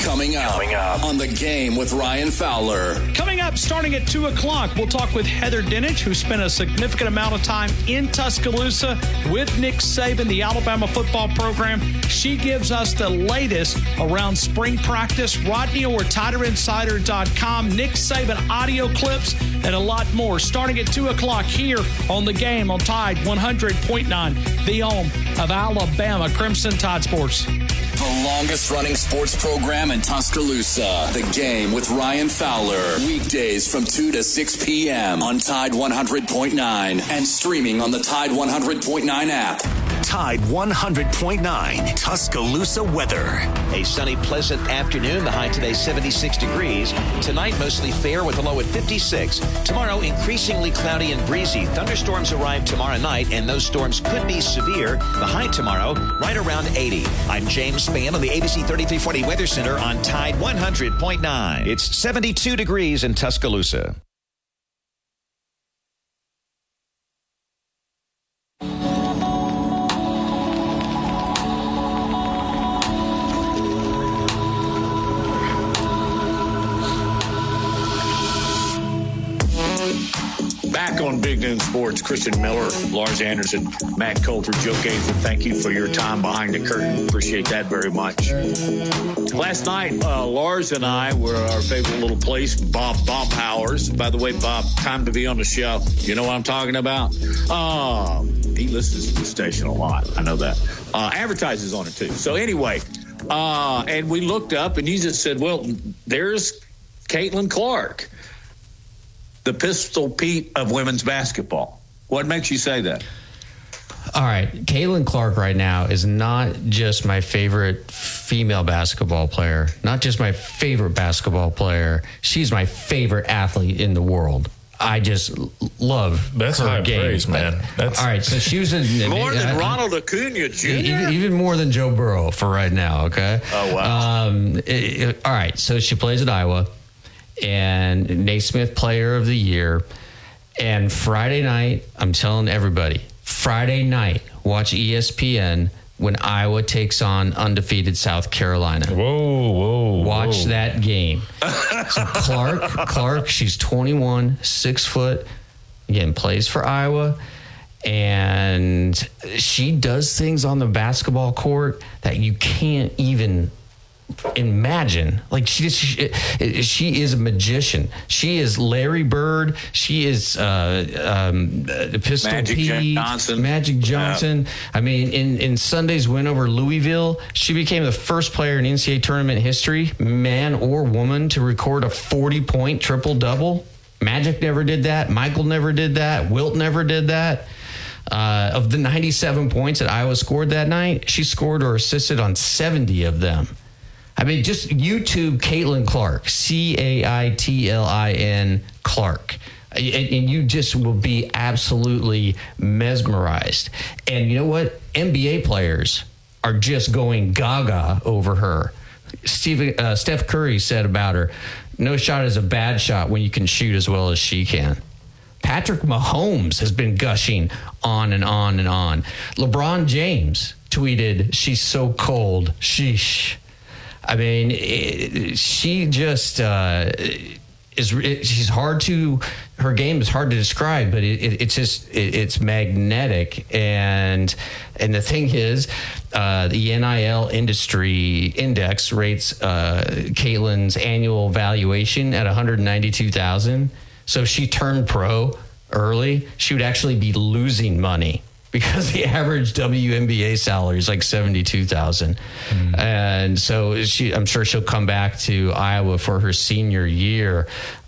Coming up, Coming up on the game with Ryan Fowler. Coming up, starting at 2 o'clock, we'll talk with Heather Dinich, who spent a significant amount of time in Tuscaloosa with Nick Saban, the Alabama football program. She gives us the latest around spring practice. Rodney Orr, TiderInsider.com, Nick Saban audio clips, and a lot more. Starting at 2 o'clock here on the game on Tide 100.9, the home of Alabama Crimson Tide Sports. The longest running sports program in Tuscaloosa. The game with Ryan Fowler. Weekdays from 2 to 6 p.m. on Tide 100.9 and streaming on the Tide 100.9 app. Tide 100.9 Tuscaloosa weather. A sunny, pleasant afternoon. The high today 76 degrees. Tonight mostly fair with a low at 56. Tomorrow increasingly cloudy and breezy. Thunderstorms arrive tomorrow night, and those storms could be severe. The high tomorrow right around 80. I'm James Spann on the ABC 3340 Weather Center on Tide 100.9. It's 72 degrees in Tuscaloosa. On Big Noon Sports, Christian Miller, Lars Anderson, Matt Coulter, Joe Gaither. Thank you for your time behind the curtain. Appreciate that very much. Last night, uh, Lars and I were at our favorite little place, Bob Baumhower's. By the way, Bob, time to be on the show. You know what I'm talking about? Um, he listens to the station a lot. I know that. Uh, advertises on it too. So anyway, uh, and we looked up, and he just said, "Well, there's Caitlin Clark." The Pistol Pete of women's basketball. What makes you say that? All right, Caitlin Clark right now is not just my favorite female basketball player, not just my favorite basketball player. She's my favorite athlete in the world. I just love That's her high game. praise, man. That's all right. So she was in More than I- Ronald Acuna Jr. even, even more than Joe Burrow for right now. Okay. Oh, wow. Um, it- it- all right. So she plays at Iowa, and Naismith Player of the Year. And Friday night, I'm telling everybody, Friday night, watch ESPN when Iowa takes on undefeated South Carolina. Whoa, whoa! Watch whoa. that game. so Clark, Clark, she's 21, six foot. Again, plays for Iowa, and she does things on the basketball court that you can't even imagine. Like she just she, she is a magician. She is Larry Bird. She is uh, um, Pistol Magic Pete, Johnson. Magic Johnson. I mean, in in Sunday's win over Louisville, she became the first player in NCAA tournament history, man or woman, to record a forty point triple double. Magic never did that. Michael never did that. Wilt never did that. Uh, of the 97 points that Iowa scored that night, she scored or assisted on 70 of them. I mean, just YouTube Caitlin Clark, C A I T L I N Clark. And, and you just will be absolutely mesmerized. And you know what? NBA players are just going gaga over her. Steve, uh, Steph Curry said about her, no shot is a bad shot when you can shoot as well as she can. Patrick Mahomes has been gushing on and on and on. LeBron James tweeted, She's so cold. Sheesh. I mean, it, she just uh, is. It, she's hard to. Her game is hard to describe, but it, it, it's just it, it's magnetic. And and the thing is, uh, the NIL industry index rates uh, Caitlin's annual valuation at one hundred ninety two thousand. So if she turned pro early, she would actually be losing money because the average WNBA salary is like seventy-two thousand, hmm. and so she, I'm sure she'll come back to Iowa for her senior year,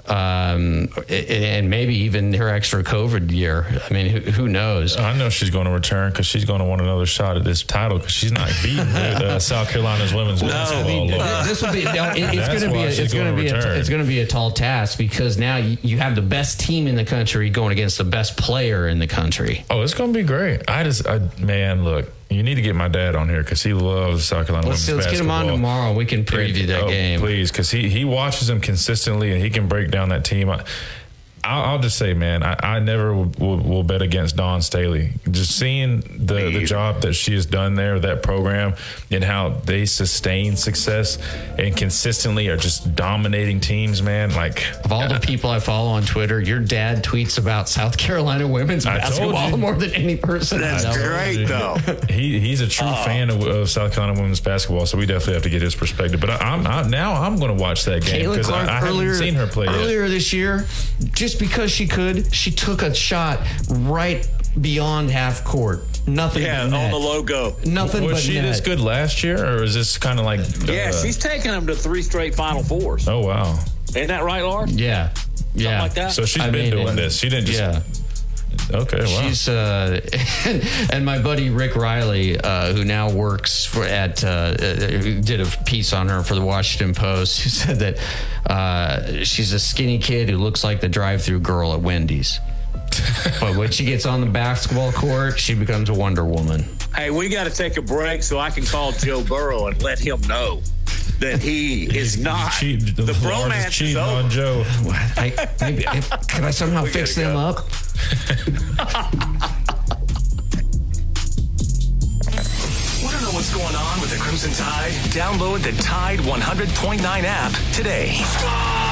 um, and maybe even her extra COVID year. I mean, who, who knows? I know she's going to return because she's going to want another shot at this title because she's not beating uh, South Carolina's women's basketball. I mean, logo. this will be. no, it- it's That's going to be. why A, she's it's going to be. A, return. it's going to be a tall task because now you, you have the best team in the country going against the best player in the country. Oh, it's going to be great. I just, I, man, look, you need to get my dad on here because he loves South Carolina Let's, women's let's get him on tomorrow. We can preview that Oh, game. please, because he he watches them consistently and he can break down that team. I, I'll, I'll just say, man, I, I never will, will, will bet against Dawn Staley. Just seeing the the job that she has done there, that program, and how they sustain success and consistently are just dominating teams, man. Like Of all the people I follow on Twitter, your dad tweets about South Carolina women's I basketball more than any person. I know. Great, though. he he's a true oh. fan of, of South Carolina women's basketball, so we definitely have to get his perspective. But I, I'm I, now I'm going to watch that game because I, Clark I haven't seen her play yet. earlier this year, just because she could, she took a shot right beyond half court. Nothing Yeah, but on the logo. Nothing Was but she net. this good last year, or is this kind of like? Yeah, uh, she's taking them to three straight Final Fours. Oh wow! Isn't that right, Lars? Yeah, yeah. like that? So she's I been mean, doing and- this. She didn't just. Yeah. Okay. Wow. She's uh, and, and my buddy Rick Reilly, uh, who now works for at, uh, uh, did a piece on her for the Washington Post, who said that uh, she's a skinny kid who looks like the drive-through girl at Wendy's. but when she gets on the basketball court, she becomes a Wonder Woman. Hey, we got to take a break so I can call Joe Burrow and let him know that he is not. Cheat, the Lars is bromance is cheating over. on Joe. I, maybe, can I somehow fix them up? Want to know what's going on with the Crimson Tide? Download the Tide 100.9 app today.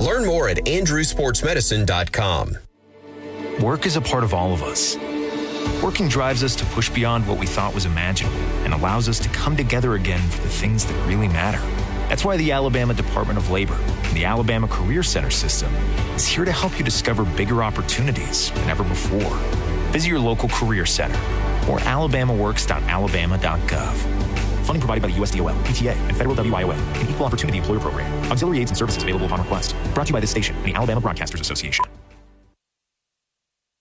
Learn more at andrewsportsmedicine.com. Work is a part of all of us. Working drives us to push beyond what we thought was imaginable and allows us to come together again for the things that really matter. That's why the Alabama Department of Labor and the Alabama Career Center system is here to help you discover bigger opportunities than ever before. Visit your local career center or alabamaworks.alabama.gov. Funding provided by the USDOL, PTA, and Federal WIOA, an equal opportunity employer program. Auxiliary aids and services available upon request. Brought to you by this station and the Alabama Broadcasters Association.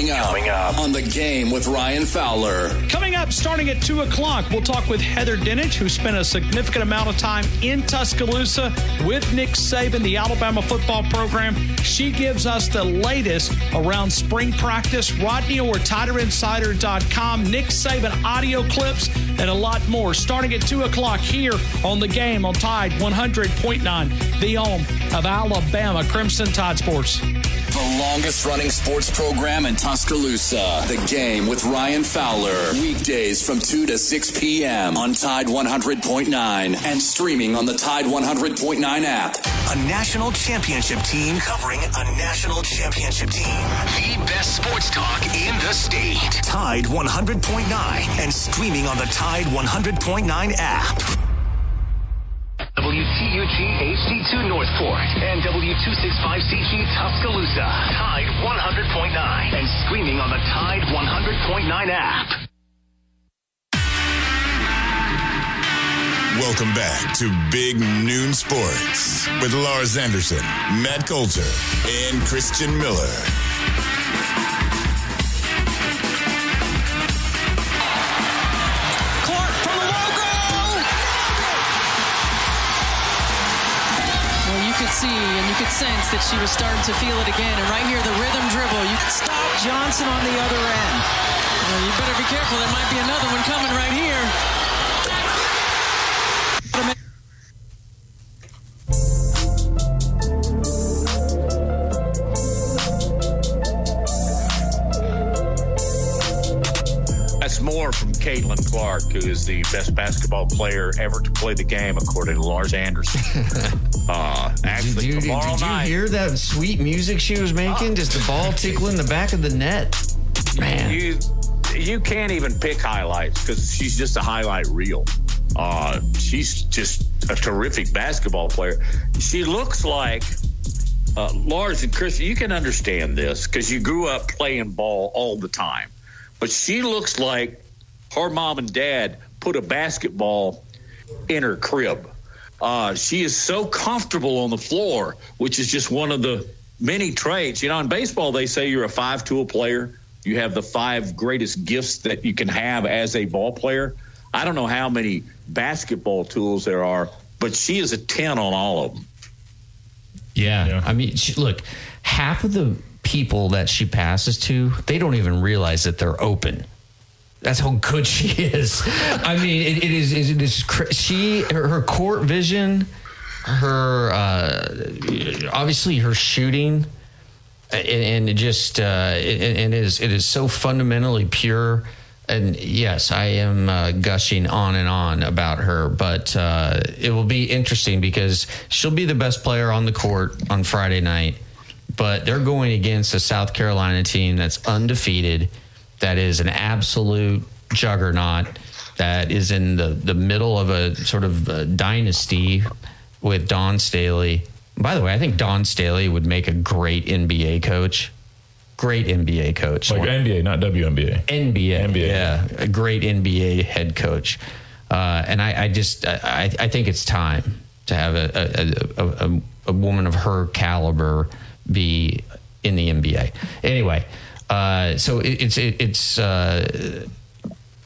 Coming up, Coming up on the game with Ryan Fowler. Coming up, starting at 2 o'clock, we'll talk with Heather Dinich, who spent a significant amount of time in Tuscaloosa with Nick Saban, the Alabama football program. She gives us the latest around spring practice. Rodney Orr, TiderInsider.com, Nick Saban audio clips, and a lot more. Starting at 2 o'clock here on the game on Tide 100.9, the home of Alabama Crimson Tide Sports. The longest running sports program in Tuscaloosa. The game with Ryan Fowler. Weekdays from 2 to 6 p.m. on Tide 100.9 and streaming on the Tide 100.9 app. A national championship team covering a national championship team. The best sports talk in the state. Tide 100.9 and streaming on the Tide 100.9 app. WTUG HD2 Northport and W265CG Tuscaloosa. Tide 100.9 and streaming on the Tide 100.9 app. Welcome back to Big Noon Sports with Lars Anderson, Matt Coulter, and Christian Miller. See and you could sense that she was starting to feel it again. And right here, the rhythm dribble. You could stop Johnson on the other end. Well, you better be careful. There might be another one coming right here. From Caitlin Clark, who is the best basketball player ever to play the game, according to Lars Anderson. uh, actually, Dude, tomorrow did you night. hear that sweet music she was making? Just the ball tickling the back of the net. Man. You you can't even pick highlights because she's just a highlight reel. Uh, she's just a terrific basketball player. She looks like uh, Lars and Chris. You can understand this because you grew up playing ball all the time. But she looks like her mom and dad put a basketball in her crib. Uh, she is so comfortable on the floor, which is just one of the many traits. You know, in baseball, they say you're a five tool player. You have the five greatest gifts that you can have as a ball player. I don't know how many basketball tools there are, but she is a 10 on all of them. Yeah. I mean, she, look, half of the people that she passes to, they don't even realize that they're open. That's how good she is. I mean, it, it is. It is. She her, her court vision, her uh, obviously her shooting, and, and it just uh, it, it is it is so fundamentally pure. and yes, I am uh, gushing on and on about her, but uh, it will be interesting because she'll be the best player on the court on Friday night. But they're going against a South Carolina team that's undefeated, that is an absolute juggernaut, that is in the, the middle of a sort of a dynasty with Dawn Staley. By the way, I think Dawn Staley would make a great NBA coach great NBA coach. Like NBA, not WNBA. NBA. NBA. Yeah. A great NBA head coach. Uh, and I, I just, I, I think it's time to have a, a, a, a, woman of her caliber be in the NBA. Anyway, uh, so it, it's, it, it's, uh,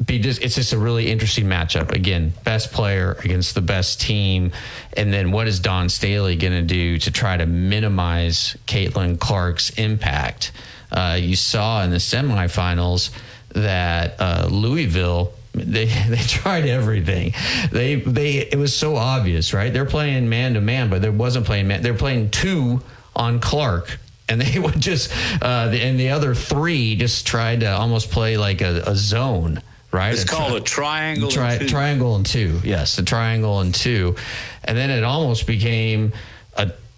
be just it's just a really interesting matchup. Again, best player against the best team, and then what is Dawn Staley going to do to try to minimize Caitlin Clark's impact? Uh, you saw in the semifinals that uh, Louisville they they tried everything. They they it was so obvious, right? They're playing man to man, but they wasn't playing man. They're playing two on Clark. And they would just, uh, the, and the other three just tried to almost play like a, a zone, right? It's called a triangle. Tri- and triangle and two, yes, a triangle and two, and then it almost became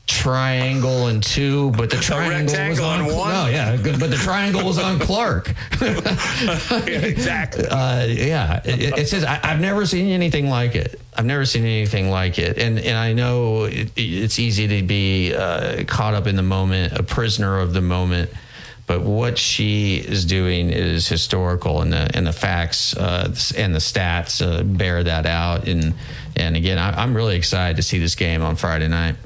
triangle and two, but the triangle was on, on one. No, yeah, but the triangle was on Clark. yeah, exactly. Uh, yeah, it, it says I, have never seen anything like it. I've never seen anything like it, and and I know it, it's easy to be uh, caught up in the moment, a prisoner of the moment. But what she is doing is historical, and the and the facts uh, and the stats uh, bear that out. And and again, I, I'm really excited to see this game on Friday night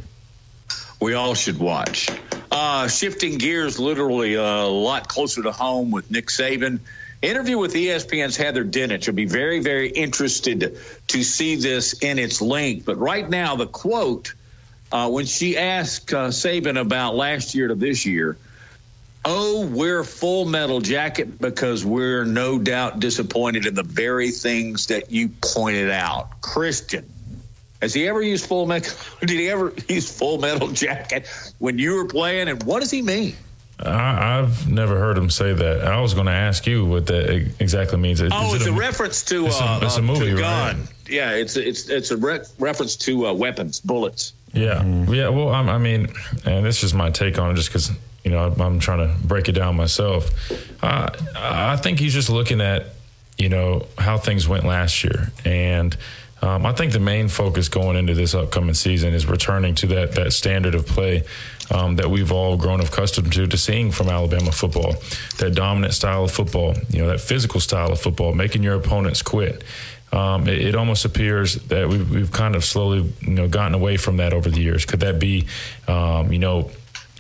we all should watch. Uh, shifting gears literally a lot closer to home with Nick Saban. Interview with ESPN's Heather Dinich. You'll be very, very interested to see this in its length. But right now, the quote uh, when she asked uh, Saban about last year to this year, Oh, we're full metal jacket because we're no doubt disappointed in the very things that you pointed out. Christian, has he ever used full metal? Did he ever use full metal jacket when you were playing? And what does he mean? I, have never heard him say that. I was going to ask you what that exactly means. Is, oh, is it's it a, a, reference to it's a, it's a uh, movie, gun. Right? Yeah, it's it's it's a re- reference to uh, weapons, bullets. Yeah, mm-hmm. yeah. Well, I'm, i mean, and this is my take on it, just because you know I'm trying to break it down myself. Uh, I think he's just looking at you know how things went last year and um, I think the main focus going into this upcoming season is returning to that that standard of play um, that we've all grown accustomed to to seeing from Alabama football, that dominant style of football, you know, that physical style of football, making your opponents quit. Um, it, it, almost appears that we've, we've, kind of slowly, you know, gotten away from that over the years. Could that be, um, you know,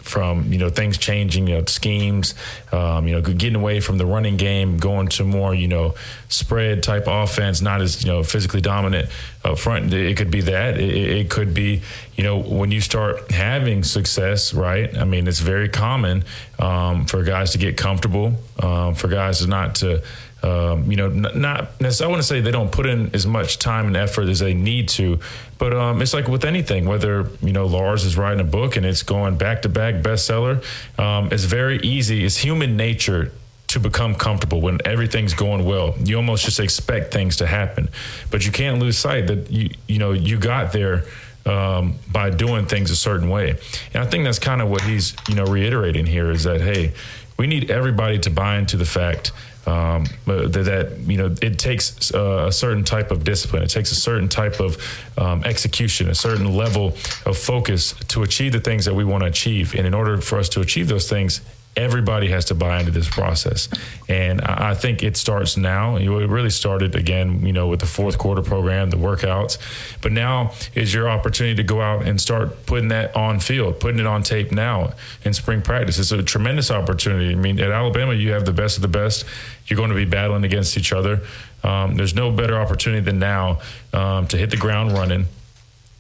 from you know things changing, you know schemes, um, you know getting away from the running game, going to more you know spread type offense, not as you know physically dominant up front. It could be that. It, it could be you know when you start having success, right? I mean, it's very common um, for guys to get comfortable, um, for guys to not to um, you know, not necessarily, I want to say they don't put in as much time and effort as they need to, but um, it's like with anything, whether, you know, Lars is writing a book and it's going back to back bestseller, um, it's very easy. It's human nature to become comfortable when everything's going well. You almost just expect things to happen, but you can't lose sight that you, you know, you got there um, by doing things a certain way. And I think that's kind of what he's, you know, reiterating here is that, hey, we need everybody to buy into the fact um, that, that, you know it takes uh, a certain type of discipline. It takes a certain type of um, execution, a certain level of focus to achieve the things that we want to achieve. And in order for us to achieve those things, everybody has to buy into this process. And I think it starts now. It really started again, you know, with the fourth quarter program, the workouts. But now is your opportunity to go out and start putting that on field, putting it on tape now in spring practice. It's a tremendous opportunity. I mean, at Alabama, you have the best of the best. You're going to be battling against each other. Um, there's no better opportunity than now um, to hit the ground running.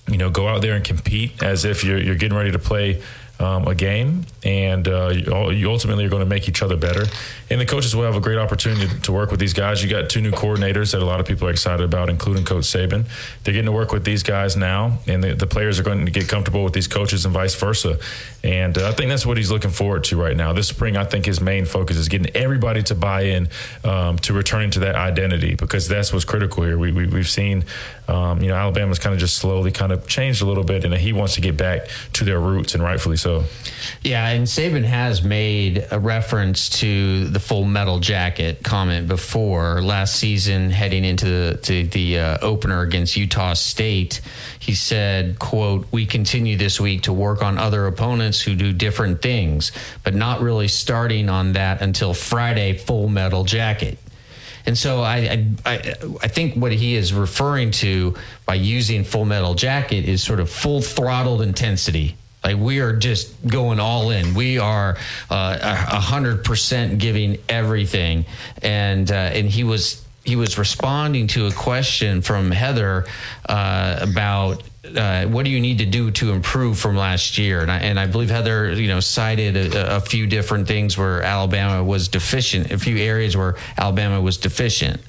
You know, go out there and compete as if you're, you're getting ready to play um, a game, and uh, you ultimately are going to make each other better. And the coaches will have a great opportunity to work with these guys. You got two new coordinators that a lot of people are excited about, including Coach Saban. They're getting to work with these guys now, and the, the players are going to get comfortable with these coaches and vice versa. And uh, I think that's what he's looking forward to right now. This spring, I think his main focus is getting everybody to buy in um, to returning to that identity because that's what's critical here. We, we, we've seen um, you know, Alabama's kind of just slowly kind of changed a little bit, and he wants to get back to their roots, and rightfully so. Yeah, and Saban has made a reference to the full metal jacket comment before last season, heading into the, the uh, opener against Utah State. He said, "quote We continue this week to work on other opponents who do different things, but not really starting on that until Friday. Full metal jacket." And so I, I, I think what he is referring to by using Full Metal Jacket is sort of full throttled intensity. Like we are just going all in. We are uh, a hundred percent giving everything, and uh, and he was he was responding to a question from Heather uh, about uh, what do you need to do to improve from last year? And I, and I believe Heather, you know, cited a, a, few different things where Alabama was deficient, a few areas where Alabama was deficient.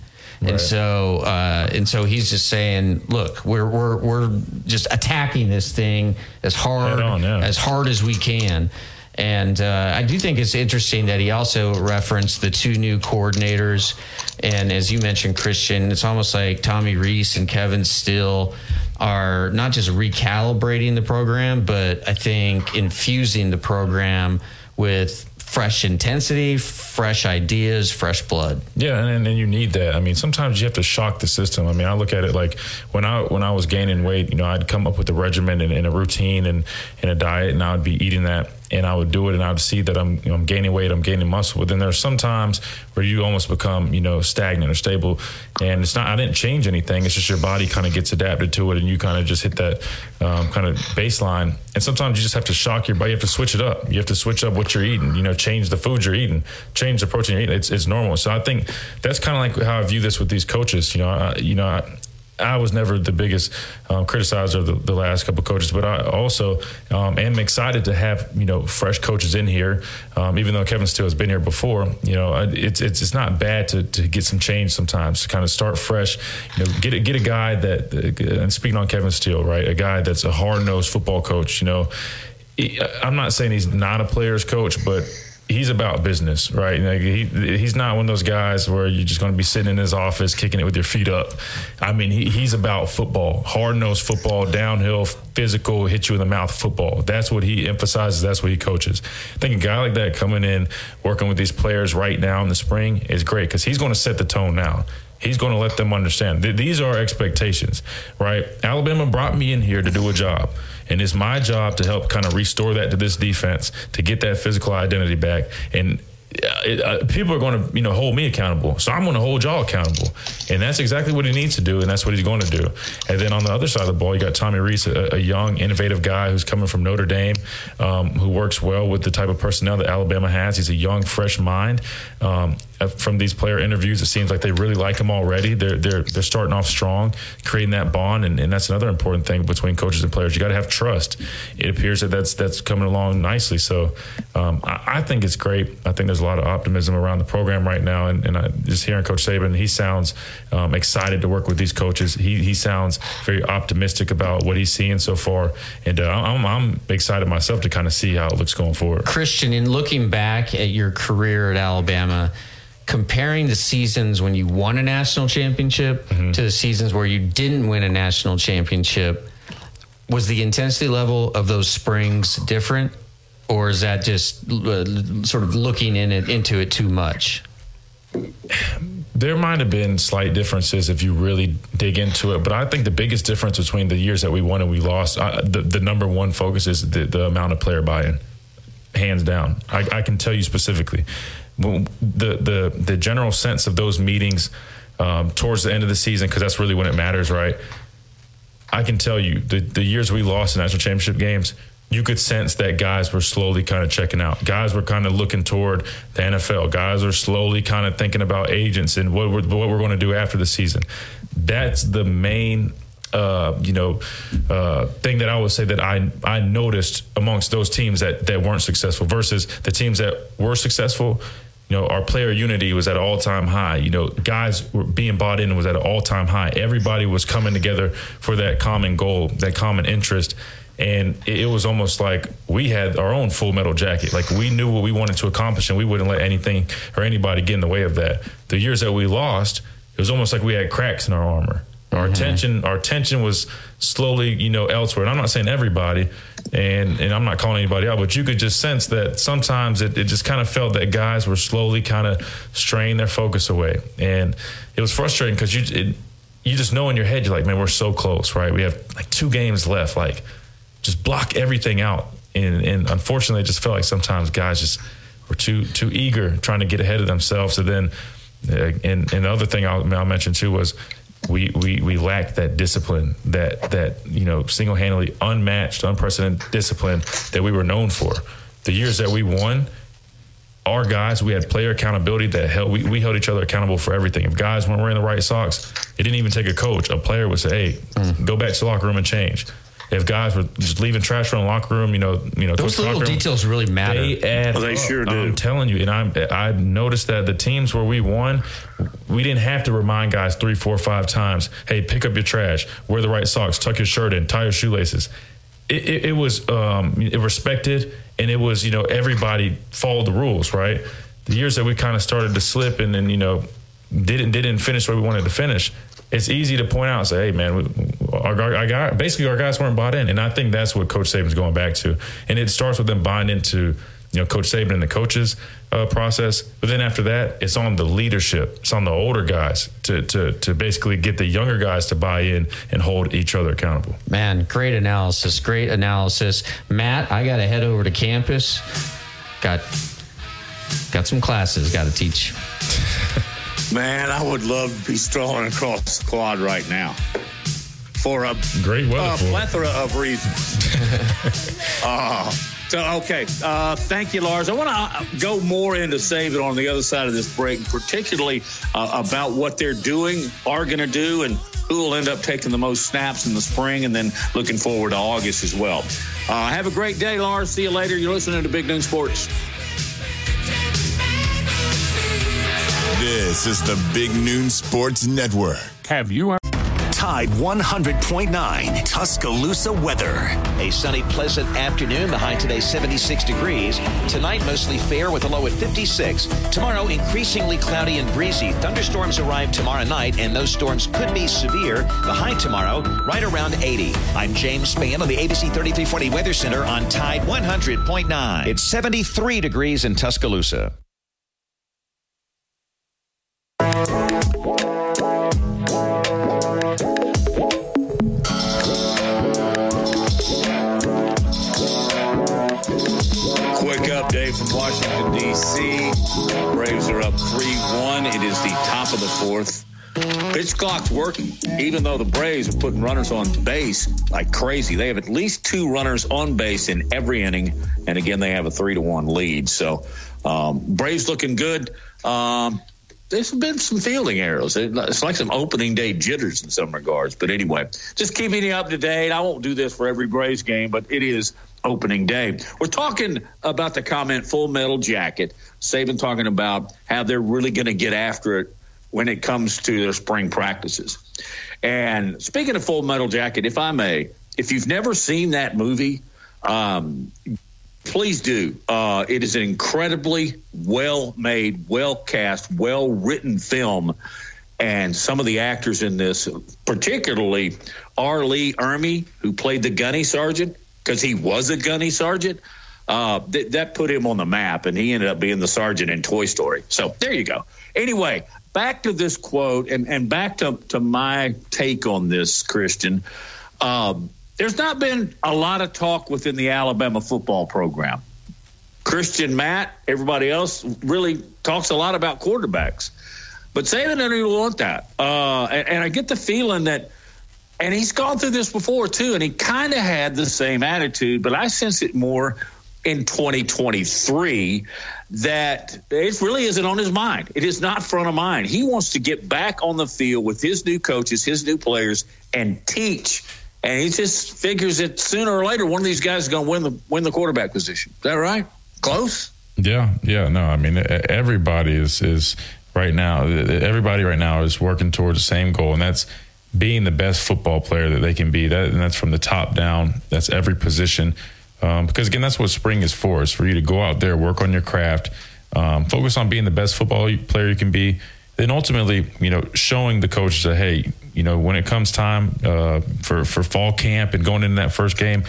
Right. And so, uh, and so he's just saying, look, we're we're we're just attacking this thing as hard on, yeah. as hard as we can. And uh, I do think it's interesting that he also referenced the two new coordinators. And as you mentioned, Christian, it's almost like Tommy Rees and Kevin Steele are not just recalibrating the program, but I think infusing the program with fresh intensity, fresh ideas, fresh blood. Yeah, and, and you need that. I mean, sometimes you have to shock the system. I mean, I look at it like when I when I was gaining weight, you know, I'd come up with a regimen and, and a routine and, and a diet, and I would be eating that and I would do it and I would see that I'm, you know, I'm gaining weight, I'm gaining muscle. But then there's some times where you almost become, you know, stagnant or stable. And it's not, I didn't change anything. It's just your body kind of gets adapted to it and you kind of just hit that um, kind of baseline. And sometimes you just have to shock your body. You have to switch it up. You have to switch up what you're eating, you know, change the food you're eating, change the protein you're eating. It's, it's normal. So I think that's kind of like how I view this with these coaches. You know, I, you know, I, I was never the biggest um, criticizer of the, the, last couple coaches, but I also um, am excited to have you know fresh coaches in here. Um, even though Kevin Steele has been here before, you know it's it's it's not bad to, to get some change sometimes to kind of start fresh. You know, get a, get a guy that and speaking on Kevin Steele, right? A guy that's a hard nosed football coach. You know, I'm not saying he's not a player's coach, but he's about business, right? Like he he's not one of those guys where you're just going to be sitting in his office kicking it with your feet up. I mean, he, he's about football, hard nosed football, downhill, physical, hit you in the mouth football. That's what he emphasizes. That's what he coaches. I think a guy like that coming in, working with these players right now in the spring is great because he's going to set the tone now. He's going to let them understand. These are expectations, right? Alabama brought me in here to do a job. And it's my job to help kind of restore that to this defense, to get that physical identity back. And uh, people are going to you know hold me accountable so i'm going to hold y'all accountable and that's exactly what he needs to do and that's what he's going to do and then on the other side of the ball you got tommy rees a, a young innovative guy who's coming from notre dame um, who works well with the type of personnel that alabama has he's a young fresh mind um, uh, from these player interviews, it seems like they really like him already. They're they're they're starting off strong, creating that bond, and, and that's another important thing between coaches and players. You got to have trust. It appears that that's that's coming along nicely. So um, I, I, think it's great. I think there's a lot of optimism around the program right now, and, and I, just hearing Coach Saban, he sounds um, excited to work with these coaches. He he sounds very optimistic about what he's seeing so far, and uh, I'm I'm excited myself to kind of see how it looks going forward. Christian, in looking back at your career at Alabama comparing the seasons when you won a national championship mm-hmm. to the seasons where you didn't win a national championship, was the intensity level of those springs different? Or is that just uh, sort of looking in it, into it too much? There might have been slight differences if you really dig into it, but I think the biggest difference between the years that we won and we lost, uh, the, the number one focus is the, the amount of player buy-in, hands down. I, I can tell you specifically the the the general sense of those meetings um, towards the end of the season because that's really when it matters, right? I can tell you the the years we lost in national championship games, you could sense that guys were slowly kind of checking out. Guys were kind of looking toward the NFL. Guys are slowly kind of thinking about agents and what we're, what we're going to do after the season. That's the main uh, you know, uh, thing that I would say that I I noticed amongst those teams that that weren't successful versus the teams that were successful. You know, our player unity was at an all time high. You know, guys were being bought in was at an all time high. Everybody was coming together for that common goal, that common interest. And it was almost like we had our own full metal jacket. Like we knew what we wanted to accomplish and we wouldn't let anything or anybody get in the way of that. The years that we lost, it was almost like we had cracks in our armor. Our mm-hmm. attention, our attention was slowly, you know, elsewhere. And I'm not saying everybody, and and I'm not calling anybody out, but you could just sense that sometimes it, it just kind of felt that guys were slowly kind of straying their focus away, and it was frustrating because you it, you just know in your head you're like, man, we're so close, right? We have like two games left, like just block everything out, and and unfortunately, it just felt like sometimes guys just were too too eager trying to get ahead of themselves, So then. Uh, and, and the other thing I'll, I'll mention too was we, we we lacked that discipline, that that you know single handedly unmatched, unprecedented discipline that we were known for. The years that we won, our guys, we had player accountability that held we, we held each other accountable for everything. If guys weren't wearing the right socks, it didn't even take a coach. A player would say, "Hey, mm. go back to the locker room and change." If guys were just leaving trash around the locker room, you know, you know, those little details really matter. They add. Well, they sure do. I'm telling you, and I'm I noticed that the teams where we won, we didn't have to remind guys three, four, five times. Hey, pick up your trash, wear the right socks, tuck your shirt in, tie your shoelaces. It, it, it was um, it respected, and it was you know everybody followed the rules, right? The years that we kind of started to slip, and then you know didn't didn't finish where we wanted to finish it's easy to point out and say, hey, man, we, our, our, guy, basically our guys weren't bought in. And I think that's what Coach Saban's going back to. And it starts with them buying into, you know, Coach Saban and the coaches uh, process. But then after that, it's on the leadership. It's on the older guys to, to, to basically get the younger guys to buy in and hold each other accountable. Man, great analysis. Great analysis. Matt, I got to head over to campus. Got, got some classes got to teach. Man, I would love to be strolling across the quad right now for a great weather, a plethora of reasons. uh, so, okay, uh, thank you, Lars. I want to uh, go more into Saban on the other side of this break, particularly uh, about what they're doing, are going to do, and who will end up taking the most snaps in the spring, and then looking forward to August as well. Uh, have a great day, Lars. See you later. You're listening to Big Noon Sports. This is the Big Noon Sports Network. Have you ever? Tide 100.9 Tuscaloosa weather. A sunny, pleasant afternoon. The high today 76 degrees. Tonight mostly fair with a low at 56. Tomorrow increasingly cloudy and breezy. Thunderstorms arrive tomorrow night, and those storms could be severe. The high tomorrow right around 80. I'm James Spann on the ABC 3340 Weather Center on Tide 100.9. It's 73 degrees in Tuscaloosa. Braves are up 3 1. It is the top of the fourth. Pitch clock's working, even though the Braves are putting runners on base like crazy. They have at least two runners on base in every inning, and again, they have a three to one lead. So, um, Braves looking good. Um, there's been some fielding errors. It's like some opening day jitters in some regards. But anyway, just keeping you up to date. I won't do this for every Braves game, but it is opening day. We're talking about the comment full metal jacket. Saban talking about how they're really going to get after it when it comes to their spring practices. And speaking of full metal jacket, if I may, if you've never seen that movie, um, please do. Uh, it is an incredibly well made, well cast, well written film. And some of the actors in this, particularly R. Lee Ermey, who played the gunny sergeant, because he was a gunny sergeant. Uh, th- that put him on the map, and he ended up being the sergeant in Toy Story. So there you go. Anyway, back to this quote, and, and back to, to my take on this, Christian. Um, there's not been a lot of talk within the Alabama football program. Christian Matt, everybody else really talks a lot about quarterbacks. But Saban doesn't even want that. Uh, and, and I get the feeling that – and he's gone through this before too, and he kind of had the same attitude, but I sense it more in 2023 that it really isn't on his mind. It is not front of mind. He wants to get back on the field with his new coaches, his new players, and teach. And he just figures that sooner or later one of these guys is going to win the win the quarterback position. Is that right? Close. Yeah, yeah. No, I mean everybody is is right now. Everybody right now is working towards the same goal, and that's being the best football player that they can be. That and that's from the top down. That's every position. Um, because again, that's what spring is for. Is for you to go out there, work on your craft, um, focus on being the best football player you can be. Then ultimately, you know, showing the coaches that hey, you know, when it comes time uh, for for fall camp and going into that first game,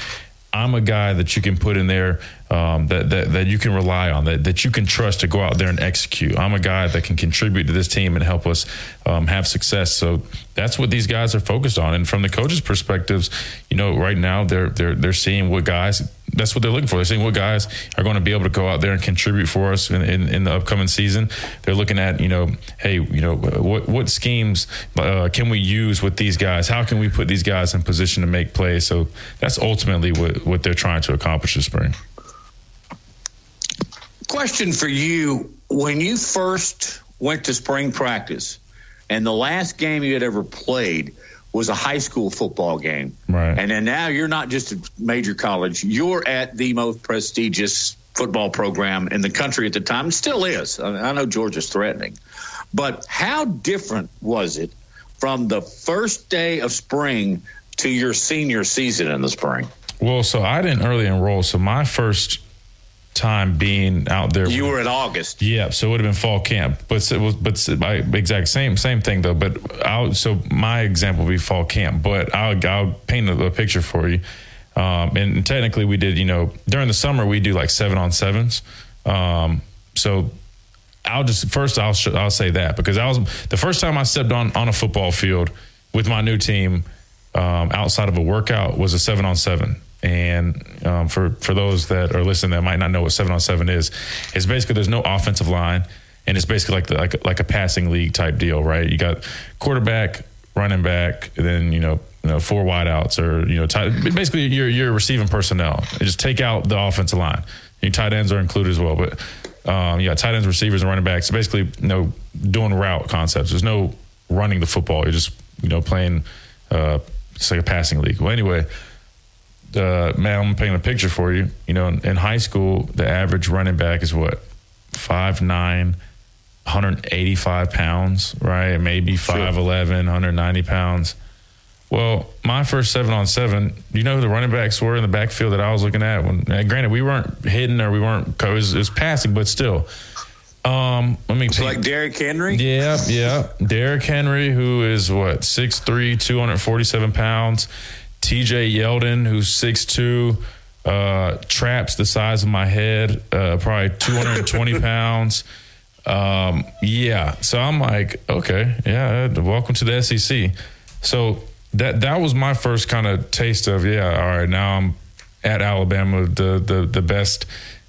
I'm a guy that you can put in there um, that, that that you can rely on, that, that you can trust to go out there and execute. I'm a guy that can contribute to this team and help us um, have success. So that's what these guys are focused on. And from the coaches' perspectives, you know, right now they're they're they're seeing what guys that's what they're looking for. They're seeing what guys are going to be able to go out there and contribute for us in, in, in the upcoming season. They're looking at, you know, hey, you know, what what schemes uh, can we use with these guys? How can we put these guys in position to make plays? So that's ultimately what, what they're trying to accomplish this spring. Question for you: When you first went to spring practice, and the last game you had ever played was a high school football game. Right. And then now you're not just a major college, you're at the most prestigious football program in the country at the time. It still is. I know Georgia's threatening. But how different was it from the first day of spring to your senior season in the spring? Well, so I didn't early enroll. So my first time being out there. You were in August. Yeah, so it would have been fall camp, but it was but my exact same same thing though. But I'll so my example would be fall camp, but I'll I'll paint a, a picture for you. Um, and technically, we did you know during the summer we do like seven on sevens. Um, so I'll just first I'll I'll say that because I was the first time I stepped on on a football field with my new team um, outside of a workout was a seven on seven. And um, for for those that are listening that might not know what seven on seven is, it's basically there's no offensive line, and it's basically like the, like like a passing league type deal, right? You got quarterback, running back, then you know you know four wideouts or you know tight, basically you're receiving personnel. You just take out the offensive line. Your tight ends are included as well, but um, you got tight ends, receivers, and running backs. Basically, you know, doing route concepts. There's no running the football. You're just you know playing. Uh, it's like a passing league. Well, anyway uh, man, I'm painting a picture for you. You know, in, in, high school, the average running back is what five nine, 185 pounds, right? Maybe 5'11, sure. 190 pounds. Well, my first seven on seven, you know who the running backs were in the backfield that I was looking at? When, granted, we weren't hidden or we weren't, it was, it was passing, but still. Um, let me. So like Derrick Henry. Yeah, yeah. Derrick Henry, who is what 6'3", 247 pounds. TJ Yeldon, who's 6'2, uh, traps the size of my head, uh, probably 220 pounds. Um, yeah. So I'm like, okay, yeah, welcome to the SEC. So that that was my first kind of taste of, yeah, all right, now I'm at Alabama, the the the best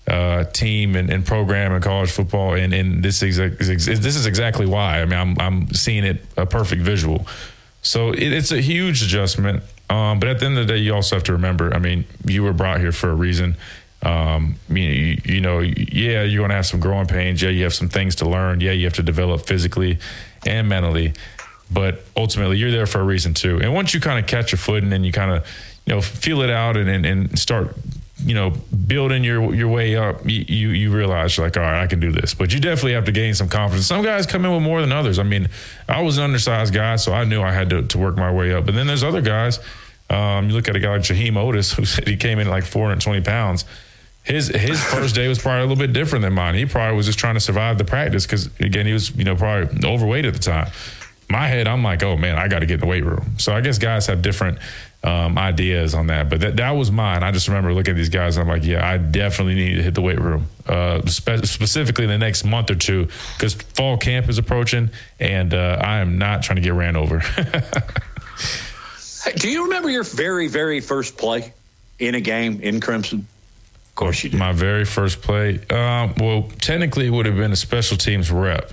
uh, team and, and, program in college football, and, and this is this is exactly why. I mean, I'm I'm seeing it a perfect visual. So it, it's a huge adjustment. Um, but at the end of the day, you also have to remember. I mean, you were brought here for a reason. Um, you, you know, yeah, you're going to have some growing pains. Yeah, you have some things to learn. Yeah, you have to develop physically and mentally. But ultimately, you're there for a reason too. And once you kind of catch your foot and then you kind of, you know, feel it out and, and, and start you know, building your your way up, you you realize like, all right, I can do this. But you definitely have to gain some confidence. Some guys come in with more than others. I mean, I was an undersized guy, so I knew I had to, to work my way up. But then there's other guys. Um, you look at a guy like Jaheim Oatis, who said he came in at like 420 pounds. His his first day was probably a little bit different than mine. He probably was just trying to survive the practice because again, he was you know probably overweight at the time. My head, I'm like, oh man, I got to get in the weight room. So I guess guys have different um, ideas on that. But that, that was mine. I just remember looking at these guys. I'm like, yeah, I definitely need to hit the weight room, uh, spe- specifically in the next month or two, because fall camp is approaching, and uh, I am not trying to get ran over. Do you remember your very, very first play in a game in Crimson? Of course you do. My very first play. Um, well, technically, it would have been a special teams rep.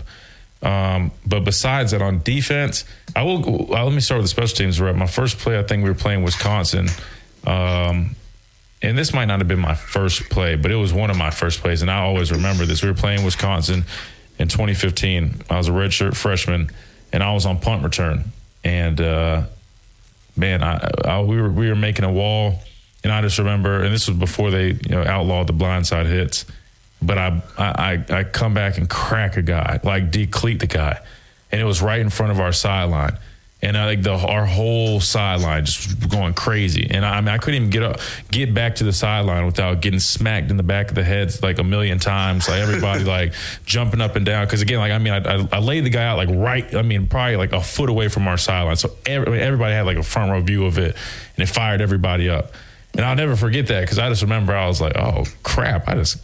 Um, but besides that, on defense, I will. Well, let me start with the special teams rep. My first play, I think we were playing Wisconsin. Um, and this might not have been my first play, but it was one of my first plays, and I always remember this. We were playing Wisconsin in 2015. I was a redshirt freshman, and I was on punt return, and uh, man, I, I, we were we were making a wall, and I just remember, and this was before they you know outlawed the blindside hits, but I I I come back and crack a guy, like decleat the guy, and it was right in front of our sideline and I like the our whole sideline just going crazy. And I, I, mean, I couldn't even get up, get back to the sideline without getting smacked in the back of the head like a million times. Like everybody like jumping up and down. Because again, like I mean, I, I, I, laid the guy out like right. I mean, probably like a foot away from our sideline. So every, everybody had like a front row view of it, and it fired everybody up. And I'll never forget that because I just remember I was like, oh crap, I just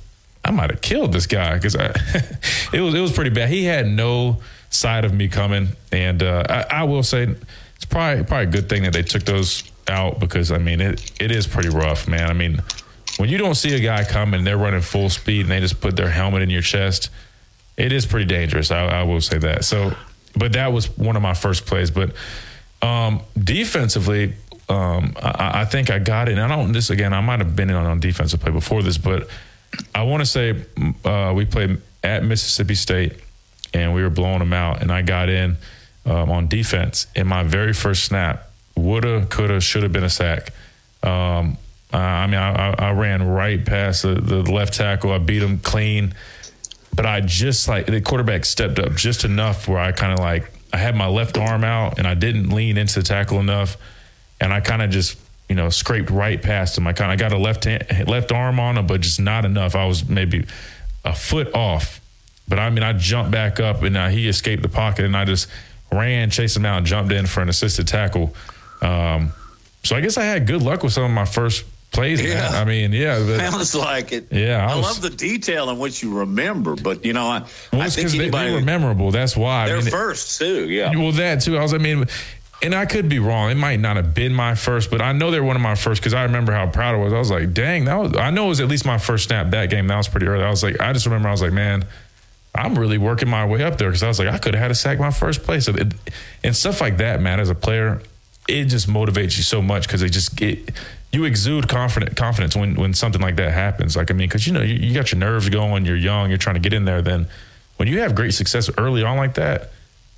I might have killed this guy because it was it was pretty bad. He had no side of me coming. And uh, I, I, will say it's probably probably a good thing that they took those out because I mean it it is pretty rough, man. I mean when you don't see a guy coming, they're running full speed and they just put their helmet in your chest. It is pretty dangerous. I, I will say that. So, but that was one of my first plays. But um, defensively, um, I, I, think I got it. And I don't. This again, I might have been in on defensive play before this, but I want to say uh, we played at Mississippi State and we were blowing them out. And I got in um, on defense in my very first snap. Woulda, coulda, should have been a sack. Um, I mean, I, I, ran right past the, the left tackle. I beat him clean, but I just like the quarterback stepped up just enough where I kind of like I had my left arm out and I didn't lean into the tackle enough, and I kind of just you know scraped right past him. I kind of got a left hand, left arm on him, but just not enough. I was maybe a foot off but I mean, I jumped back up and uh, he escaped the pocket, and I just ran, chased him out, and jumped in for an assisted tackle. Um, so I guess I had good luck with some of my first plays. Yeah. Man. I mean, yeah. But, Sounds like it. Yeah. I, I was, love the detail in which you remember, but you know, I, well, I think anybody, they, they, were memorable. That's why. They're I mean, first too. Yeah. Well, that too. I was. I mean. And I could be wrong. It might not have been my first, but I know they're one of my first because I remember how proud I was. I was like, "Dang, that was." I know it was at least my first snap that game. That was pretty early. I was like, I just remember I was like, "Man, I'm really working my way up there because I was like, I could have had a sack my first place. It, and stuff like that, man, as a player, it just motivates you so much because it just it, you exude confident confidence when when something like that happens. Like I mean, because you know you, you, got your nerves going, you're young, you're trying to get in there. Then when you have great success early on like that,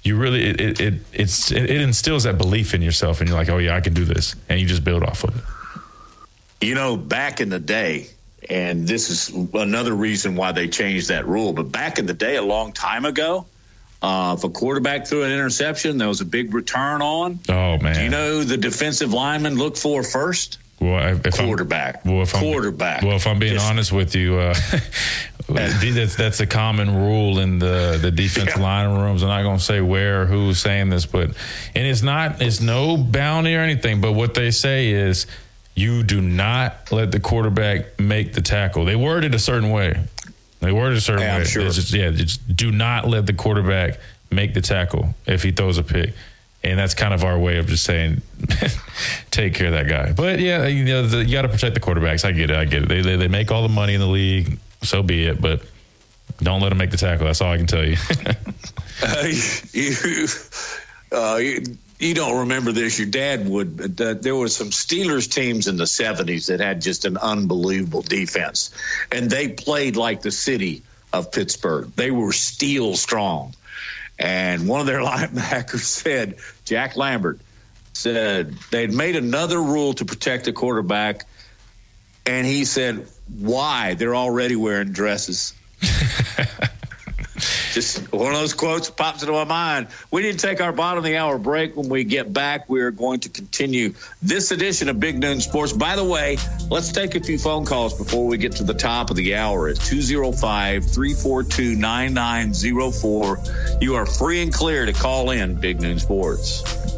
you really it it, it it's it, it instills that belief in yourself, and you're like, oh yeah, I can do this, and you just build off of it. You know, back in the day, and this is another reason why they changed that rule. But back in the day, a long time ago, uh, if a quarterback threw an interception, there was a big return on. Oh man! Do you know the defensive lineman look for first? Well, if quarterback. I'm, well, if quarterback. I'm, well, if I'm being Just, honest with you, uh, that's that's a common rule in the the defensive yeah. line rooms. I'm not going to say where or who's saying this, but and it's not it's no bounty or anything. But what they say is you do not let the quarterback make the tackle. They word it a certain way. They word it a certain yeah, way. Sure. Just, yeah, just do not let the quarterback make the tackle if he throws a pick. And that's kind of our way of just saying, take care of that guy. But yeah, you know, the, you got to protect the quarterbacks. I get it. I get it. They, they, they make all the money in the league. So be it. But don't let them make the tackle. That's all I can tell you. uh, you, uh, you you don't remember this. Your dad would. Uh, there were some Steelers teams in the '70s that had just an unbelievable defense, and they played like the city of Pittsburgh. They were steel strong, and one of their linebackers said, Jack Lambert said they'd made another rule to protect the quarterback, and he said, "Why? They're already wearing dresses." Just one of those quotes pops into my mind. We need to take our bottom of the hour break. When we get back, we are going to continue this edition of Big Noon Sports. By the way, let's take a few phone calls before we get to the top of the hour. It's 205 342 9904. You are free and clear to call in Big Noon Sports.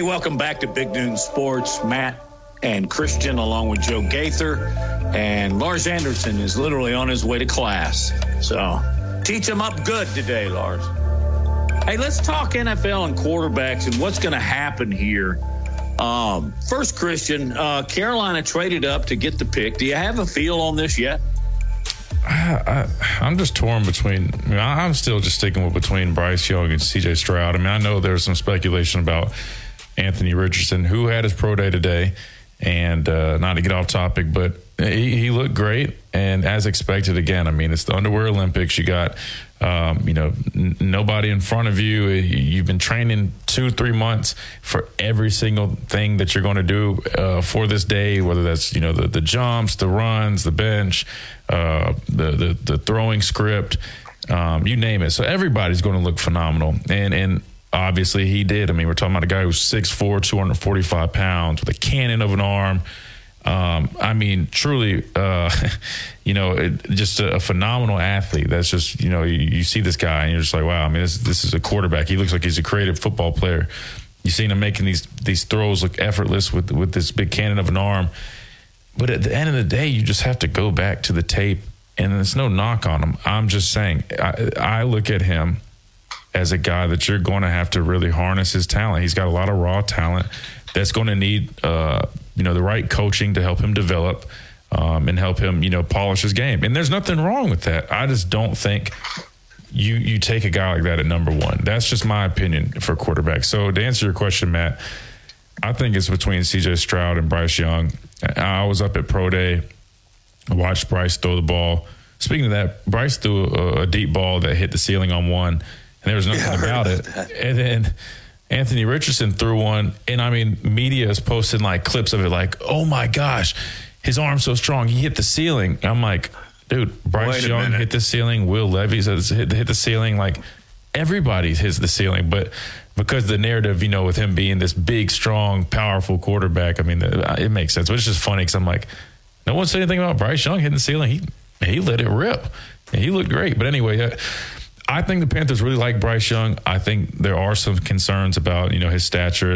Hey, welcome back to Big Noon Sports. Matt and Christian, along with Joe Gaither. And Lars Anderson is literally on his way to class. So teach him up good today, Lars. Hey, let's talk NFL and quarterbacks and what's going to happen here. Um, first, Christian, uh, Carolina traded up to get the pick. Do you have a feel on this yet? I, am just torn between. I I'm still just sticking with between Bryce Young and C.J. Stroud. I mean, I know there's some speculation about Anthony Richardson, who had his pro day today, and uh, not to get off topic, but he, he, looked great. And as expected, again, I mean, it's the underwear Olympics. You got, um, you know, n- nobody in front of you. You've been training two, three months for every single thing that you're going to do uh, for this day, whether that's, you know, the, the jumps, the runs, the bench, uh, the, the, the throwing script. Um, you name it. So everybody's going to look phenomenal. And, and obviously he did. I mean, we're talking about a guy who's 6'4, 245 pounds with a cannon of an arm. Um, I mean, truly, uh, you know, it, just a, a, phenomenal athlete. That's just, you know, you, you, see this guy and you're just like, wow. I mean, this, this is a quarterback. He looks like he's a creative football player. You seen him making these these throws look effortless with with this big cannon of an arm. But at the end of the day, you just have to go back to the tape, and there's no knock on him. I'm just saying, I, I look at him as a guy that you're going to have to really harness his talent. He's got a lot of raw talent that's going to need, uh, you know, the right coaching to help him develop um, and help him, you know, polish his game. And there's nothing wrong with that. I just don't think you you take a guy like that at number one. That's just my opinion for quarterback. So to answer your question, Matt, I think it's between C.J. Stroud and Bryce Young. I was up at pro day, watched Bryce throw the ball. Speaking of that, Bryce threw a, a deep ball that hit the ceiling on one and there was nothing yeah, about it. That. And then Anthony Richardson threw one, and I mean, media is posting like clips of it, like, "Oh my gosh, his arm's so strong, he hit the ceiling." I'm like, dude, Bryce Young minute. hit the ceiling, Will Levis hit, hit the ceiling, like everybody hits the ceiling, but because the narrative, you know, with him being this big, strong, powerful quarterback, I mean, it makes sense. But it's just funny because I'm like, no one said anything about Bryce Young hitting the ceiling. He he let it rip. He looked great. But anyway, uh, I think the Panthers really like Bryce Young. I think there are some concerns about you know his stature,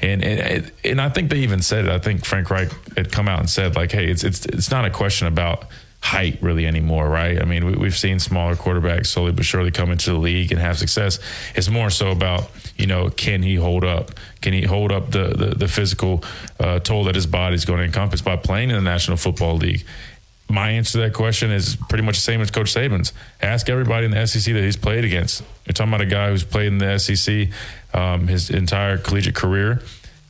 and and and I think they even said it. I think Frank Reich had come out and said like, hey, it's it's it's not a question about height really anymore, right? I mean, we, have seen smaller quarterbacks slowly but surely come into the league and have success. It's more so about you know, can he hold up? Can he hold up the the, the physical uh, toll that his body is going to encompass by playing in the National Football League? My answer to that question is pretty much the same as Coach Saban's. Ask everybody in the SEC that he's played against. You're talking about a guy who's played in the SEC um, his entire collegiate career.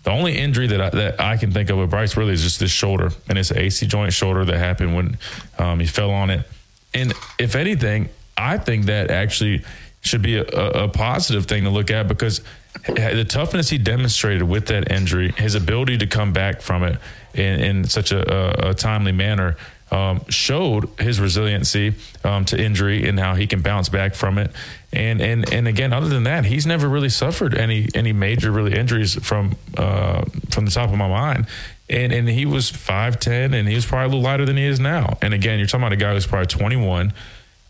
The only injury that I, that I can think of with Bryce really is just this shoulder, and it's an AC joint shoulder that happened when um, he fell on it. And if anything, I think that actually should be a, a positive thing to look at because the toughness he demonstrated with that injury, his ability to come back from it in, in such a, a, timely manner um, showed his resiliency um, to injury and how he can bounce back from it. And and and again, other than that, he's never really suffered any any major really injuries from uh, from the top of my mind. And and he was five ten, and he was probably a little lighter than he is now. And again, you're talking about a guy who's probably 21.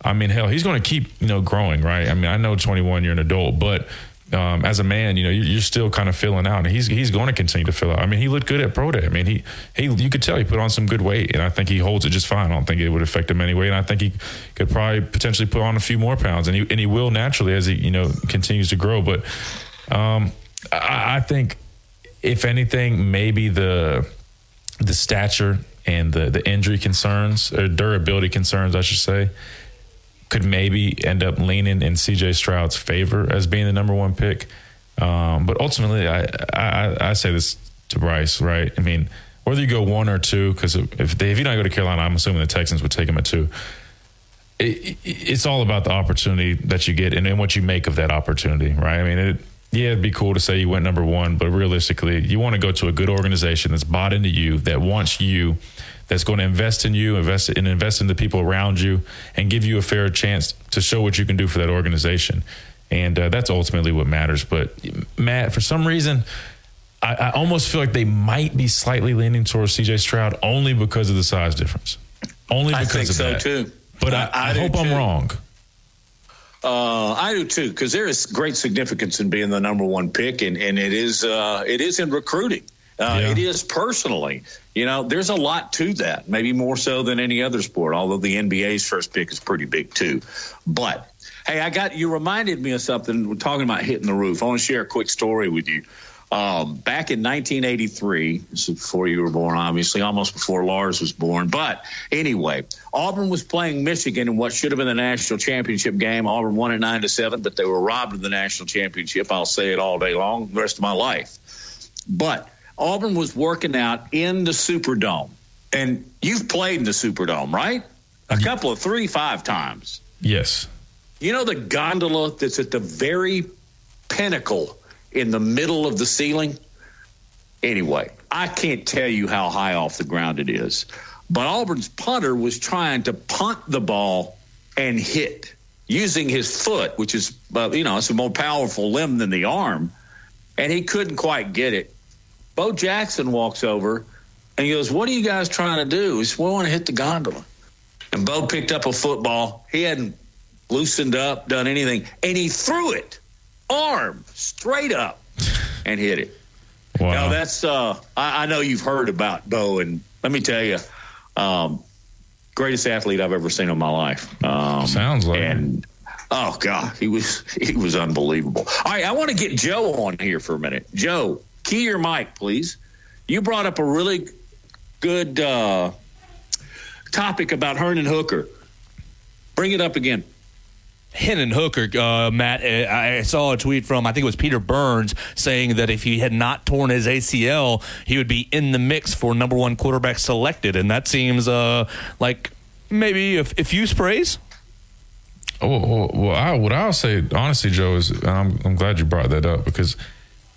I mean, hell, he's going to keep you know growing, right? I mean, I know 21, you're an adult, but um, as a man, you know, you're still kind of filling out, and he's he's going to continue to fill out. I mean, he looked good at pro day. I mean, he he you could tell he put on some good weight, and I think he holds it just fine. I don't think it would affect him anyway, and I think he could probably potentially put on a few more pounds, and he and he will naturally as he you know continues to grow. But um, I, I think if anything, maybe the the stature and the the injury concerns or durability concerns, I should say could maybe end up leaning in CJ Stroud's favor as being the number one pick. Um, but ultimately, I, I, I say this to Bryce, right? I mean, whether you go one or two, because if they, if you don't go to Carolina, I'm assuming the Texans would take him at two. It, it's all about the opportunity that you get and then what you make of that opportunity, right? I mean, it, yeah, it'd be cool to say you went number one, but realistically, you want to go to a good organization that's bought into you, that wants you that's going to invest in you, invest and invest in the people around you, and give you a fair chance to show what you can do for that organization. And uh, that's ultimately what matters. But Matt, for some reason, I, I, almost feel like they might be slightly leaning towards CJ Stroud only because of the size difference. Only because I think of so that. too. But I, I, I hope I'm wrong. Uh, I do too, because there is great significance in being the number one pick, and, and it is uh, it is in recruiting. Uh, yeah. It is personally. You know, there's a lot to that, maybe more so than any other sport, although the NBA's first pick is pretty big too. But hey, I got you reminded me of something. We're talking about hitting the roof. I want to share a quick story with you. Um, back in 1983, this is before you were born, obviously, almost before Lars was born. But anyway, Auburn was playing Michigan in what should have been the national championship game. Auburn won it nine to seven, but they were robbed of the national championship. I'll say it all day long, the rest of my life. But Auburn was working out in the Superdome, and you've played in the Superdome, right? A couple of three, five times. Yes. You know the gondola that's at the very pinnacle in the middle of the ceiling. Anyway, I can't tell you how high off the ground it is, but Auburn's punter was trying to punt the ball and hit using his foot, which is, uh, you know, it's a more powerful limb than the arm, and he couldn't quite get it. Bo Jackson walks over and he goes, What are you guys trying to do? He said, We want to hit the gondola. And Bo picked up a football. He hadn't loosened up, done anything, and he threw it arm straight up and hit it. Wow. Now that's uh, I, I, know you've heard about Bo, and let me tell you, um, greatest athlete I've ever seen in my life. Um, Sounds like and. Oh God, he was he was unbelievable. All right, I want to get Joe on here for a minute. Joe, key your mic, please. You brought up a really good uh, topic about Hendon Hooker. Bring it up again. Hendon Hooker, uh, Matt, uh, I saw a tweet from, I think it was Peter Burns, saying that if he had not torn his ACL, he would be in the mix for number one quarterback selected. And that seems uh, like maybe a, a few sprays. Oh, well, I, what I'll say, honestly, Joe, is I'm, I'm glad you brought that up because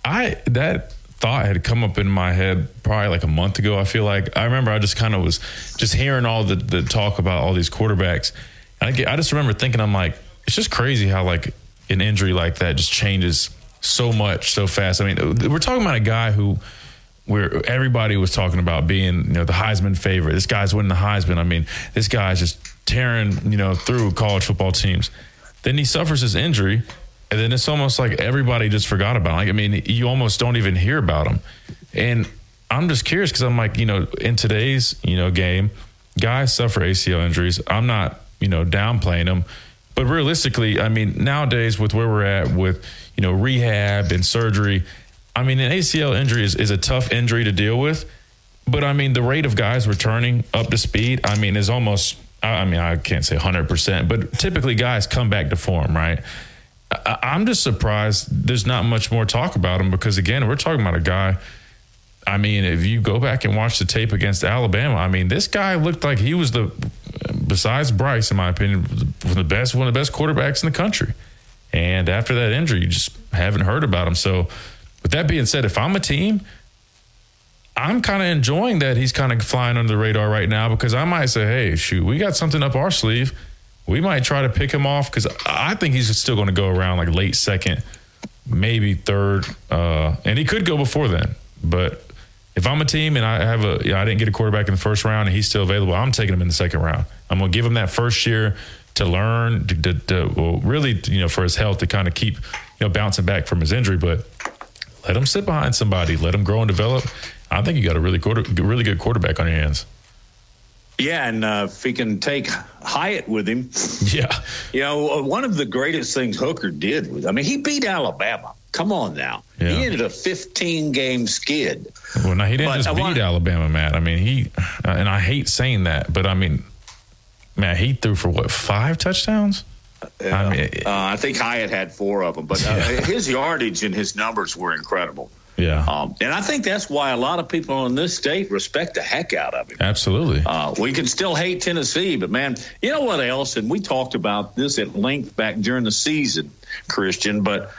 I, that thought had come up in my head probably like a month ago. I feel like I remember I just kind of was just hearing all the, the talk about all these quarterbacks. And I, get, I just remember thinking, I'm like, it's just crazy how like an injury like that just changes so much so fast. I mean, we're talking about a guy who where everybody was talking about being, you know, the Heisman favorite. This guy's winning the Heisman. I mean, this guy's just tearing, you know, through college football teams. Then he suffers his injury, and then it's almost like everybody just forgot about him. Like, I mean, you almost don't even hear about him. And I'm just curious because I'm like, you know, in today's, you know, game, guys suffer ACL injuries. I'm not, you know, downplaying them but realistically, I mean, nowadays with where we're at with you know rehab and surgery, I mean, an ACL injury is, is a tough injury to deal with. But I mean, the rate of guys returning up to speed, I mean, is almost. I mean, I can't say 100%, but typically guys come back to form, right? I'm just surprised there's not much more talk about him because, again, we're talking about a guy. I mean, if you go back and watch the tape against Alabama, I mean, this guy looked like he was the besides Bryce, in my opinion, the best one of the best quarterbacks in the country. And after that injury, you just haven't heard about him. So, with that being said, if I'm a team, I'm kind of enjoying that he's kind of flying under the radar right now because I might say, hey, shoot, we got something up our sleeve. We might try to pick him off because I think he's still going to go around like late second, maybe third, uh, and he could go before then. But if I'm a team and I have a, you know, I didn't get a quarterback in the first round and he's still available, I'm taking him in the second round. I'm going to give him that first year to learn, to, to, to well, really, you know, for his health to kind of keep, you know, bouncing back from his injury. But let him sit behind somebody, let him grow and develop. I think you got a really quarter, really good quarterback on your hands. Yeah, and uh, if he can take Hyatt with him, yeah, you know, one of the greatest things Hooker did was, I mean, he beat Alabama. Come on now. Yeah. He ended a 15 game skid. Well, now he didn't but just beat want, Alabama, Matt. I mean, he, and I hate saying that, but I mean, Matt, he threw for what, five touchdowns? I, mean, uh, I think Hyatt had four of them, but uh, yeah. his yardage and his numbers were incredible. Yeah. Um, and I think that's why a lot of people in this state respect the heck out of him. Absolutely. Uh, we can still hate Tennessee, but man, you know what else? And we talked about this at length back during the season, Christian, but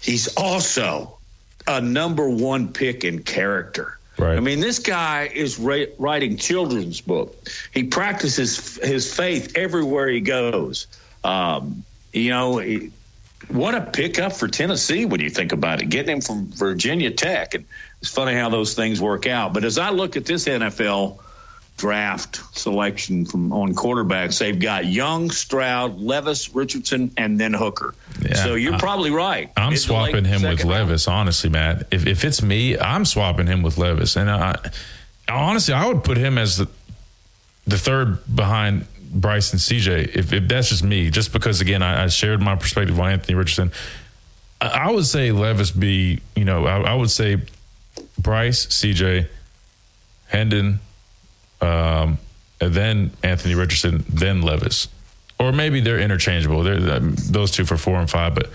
he's also a number one pick in character. Right. I mean, this guy is ra- writing children's book. He practices his faith everywhere he goes. Um, you know, he, what a pickup for Tennessee when you think about it. Getting him from Virginia Tech, and it's funny how those things work out. But as I look at this NFL, draft selection from on quarterbacks. They've got Young, Stroud, Levis, Richardson, and then Hooker. Yeah, so you're I- probably right. I'm late swapping him with second round. Levis, honestly, Matt. If, if it's me, I'm swapping him with Levis. And I, honestly, I would put him as the, the third behind Bryce and CJ, if, if that's just me, just because, again, I, I shared my perspective on Anthony Richardson. I, I would say Levis be, you know, I, I would say Bryce, CJ, Hendon, um, and then Anthony Richardson, then Levis. Or maybe they're interchangeable. They're um, those two for four and five, but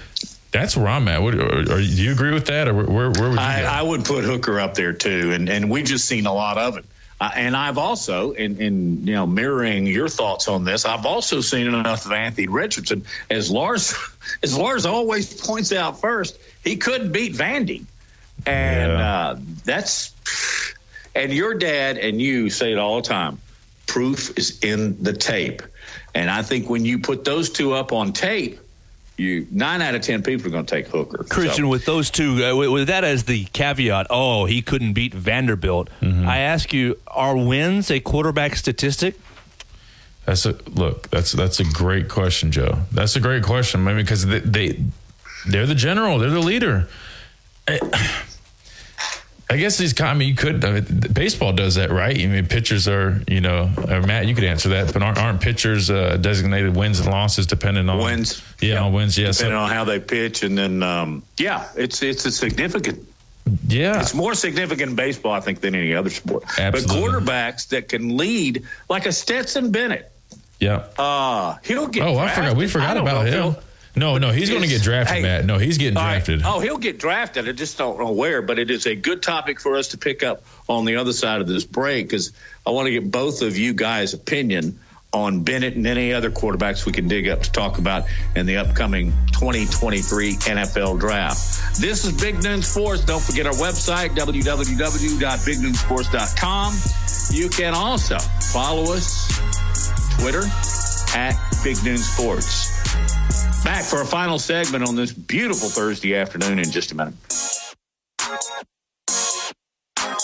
that's where I'm at. What, are, are, do you agree with that, or where, where, would you? I, go? I would put Hooker up there too, and and we just seen a lot of it. Uh, and I've also, in, in you know, mirroring your thoughts on this, I've also seen enough of Anthony Richardson. As Lars, as Lars always points out first, he couldn't beat Vandy, and uh, that's. And your dad and you say it all the time. Proof is in the tape, and I think when you put those two up on tape, you nine out of ten people are going to take Hooker. Christian, So- with those two, uh, with, with that as the caveat, oh, he couldn't beat Vanderbilt. Mm-hmm. I ask you, are wins a quarterback statistic? That's a look. That's that's a great question, Joe. That's a great question. I mean, because they, they they're the general, they're the leader. I, I guess these. I mean, you could. I mean, baseball does that, right? I mean, pitchers are. You know, uh, Matt, you could answer that, but aren't, aren't pitchers uh, designated wins and losses depending on Wins. Yeah, on wins. Yeah, depending so, on how they pitch, and then um, yeah, it's it's a significant. yeah. It's more significant in baseball, I think, than any other sport. Absolutely. But quarterbacks that can lead, like a Stetson Bennett, yeah. uh, he'll get. Oh, I forgot. We forgot about know him. No, no, he's going to get drafted, hey, Matt. No, he's getting all right. drafted. Oh, he'll get drafted. I just don't know where, but it is a good topic for us to pick up on the other side of this break because I want to get both of you guys' opinion on Bennett and any other quarterbacks we can dig up to talk about in the upcoming 2023 NFL draft. This is Big Noon Sports. Don't forget our website, www.bignoonsports.com. You can also follow us Twitter at Big Noon Sports. Back for a final segment on this beautiful Thursday afternoon in just a minute.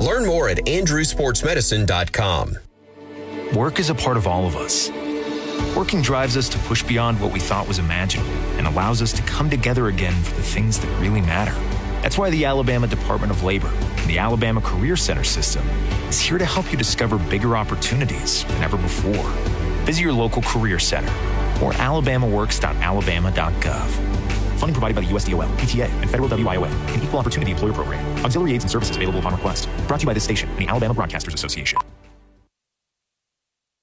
Learn more at andrewsportsmedicine.com. Work is a part of all of us. Working drives us to push beyond what we thought was imaginable and allows us to come together again for the things that really matter. That's why the Alabama Department of Labor and the Alabama Career Center system is here to help you discover bigger opportunities than ever before. Visit your local career center or alabamaworks.alabama.gov. Funding provided by the USDOL, ETA, and Federal WIOA, an equal opportunity employer program. Auxiliary aids and services available upon request. Brought to you by this station and the Alabama Broadcasters Association.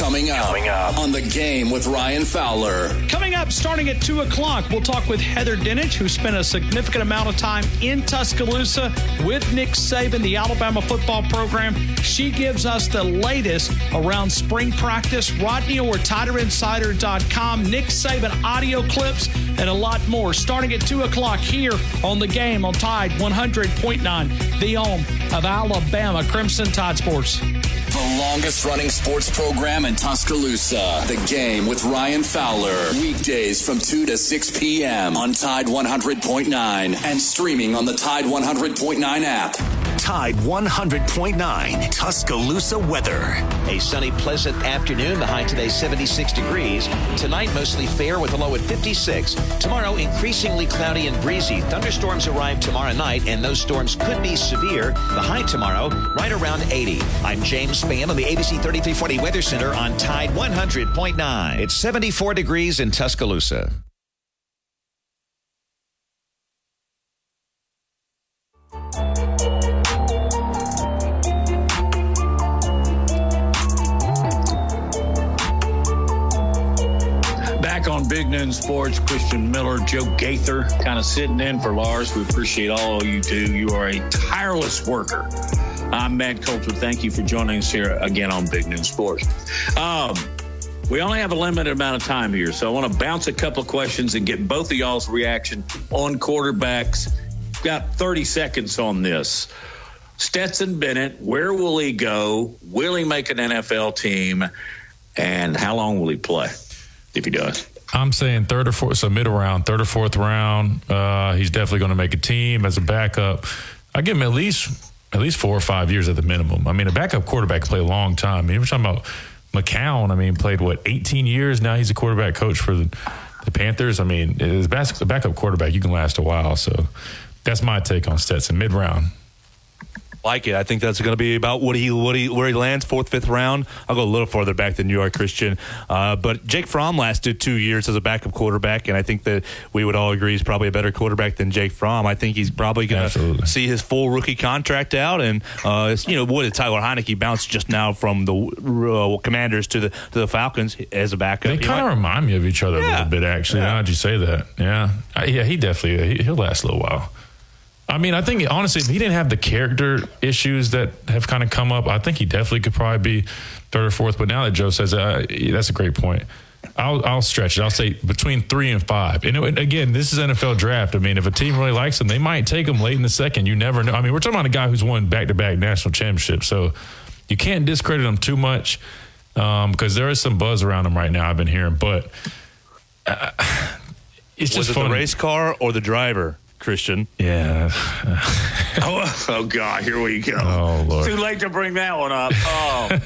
Coming up, Coming up on the game with Ryan Fowler. Coming up, starting at 2 o'clock, we'll talk with Heather Dinich, who spent a significant amount of time in Tuscaloosa with Nick Saban, the Alabama football program. She gives us the latest around spring practice. Rodney Orr, TiderInsider.com, Nick Saban audio clips, and a lot more. Starting at 2 o'clock here on the game on Tide 100.9, the home of Alabama Crimson Tide Sports. The longest running sports program in Tuscaloosa. The game with Ryan Fowler. Weekdays from 2 to 6 p.m. on Tide 100.9 and streaming on the Tide 100.9 app. Tide 100.9 Tuscaloosa weather. A sunny, pleasant afternoon. The high today 76 degrees. Tonight mostly fair with a low at 56. Tomorrow increasingly cloudy and breezy. Thunderstorms arrive tomorrow night, and those storms could be severe. The high tomorrow right around 80. I'm James Spann on the ABC 3340 Weather Center on Tide 100.9. It's 74 degrees in Tuscaloosa. Back on Big Noon Sports, Christian Miller, Joe Gaither, kind of sitting in for Lars. We appreciate all you do. You are a tireless worker. I'm Matt Coulter. Thank you for joining us here again on Big Noon Sports. Um, we only have a limited amount of time here, so I want to bounce a couple questions and get both of y'all's reaction on quarterbacks. Got 30 seconds on this. Stetson Bennett, where will he go? Will he make an NFL team? And how long will he play if he does? I'm saying third or fourth, so mid round, third or fourth round. Uh, he's definitely going to make a team as a backup. I give him at least at least four or five years at the minimum. I mean, a backup quarterback can play a long time. I mean, we're talking about McCown. I mean, played what 18 years now. He's a quarterback coach for the, the Panthers. I mean, as a backup quarterback, you can last a while. So that's my take on Stetson mid round like it. I think that's going to be about what he what he where he lands fourth fifth round. I'll go a little further back than you are, Christian. Uh, but Jake Fromm lasted two years as a backup quarterback, and I think that we would all agree he's probably a better quarterback than Jake Fromm. I think he's probably going to see his full rookie contract out, and uh, you know what? Tyler Heinicke bounced just now from the uh, Commanders to the to the Falcons as a backup. They kind of remind me of each other yeah. a little bit, actually. Yeah. Now that you say that, yeah, yeah, he definitely he, he'll last a little while. I mean, I think honestly, if he didn't have the character issues that have kind of come up, I think he definitely could probably be third or fourth. But now that Joe says uh, that's a great point. I'll I'll stretch it. I'll say between three and five. And it, again, this is NFL draft. I mean, if a team really likes him, they might take him late in the second. You never know. I mean, we're talking about a guy who's won back to back national championships, so you can't discredit him too much um, because there is some buzz around him right now. I've been hearing, but uh, it's just was it the race car or the driver? Christian. Yeah. oh, oh, God, here we go. Oh, Lord. Too late to bring that one up. Oh.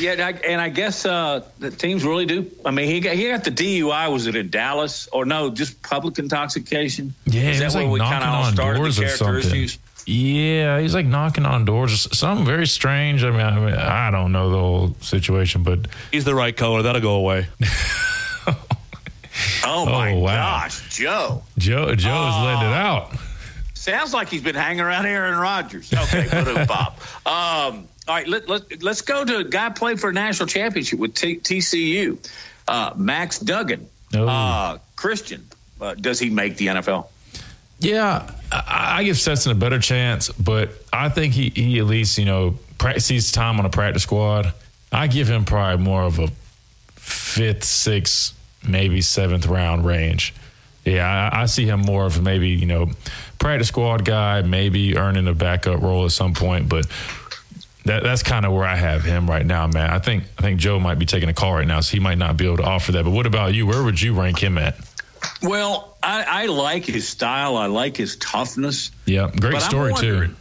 yeah, and I, and I guess uh, the teams really do. I mean, he got, he got the DUI. Was it in Dallas or no? Just public intoxication. Yeah, Is that where like we knocking on doors or something. Issues? Yeah, he's like knocking on doors. Something very strange. I mean, I mean, I don't know the whole situation, but he's the right color. That'll go away. Oh my oh, wow. gosh, Joe! Joe, Joe uh, is letting it out. Sounds like he's been hanging around Aaron Rodgers. Okay, put Bob. Um, all right, let, let, let's go to a guy played for a national championship with T- TCU, uh, Max Duggan. Oh. Uh, Christian, uh, does he make the NFL? Yeah, I, I give Stetson a better chance, but I think he, he at least, you know, practices time on a practice squad. I give him probably more of a fifth, sixth, maybe seventh round range. Yeah, I, I, see him more of maybe you know practice squad guy, maybe earning a backup role at some point, but. That, that's kind of where I have him right now, man. I think I think Joe might be taking a call right now, so he might not be able to offer that. But what about you? Where would you rank him at? Well, I, I like his style. I like his toughness. Yeah, great story too.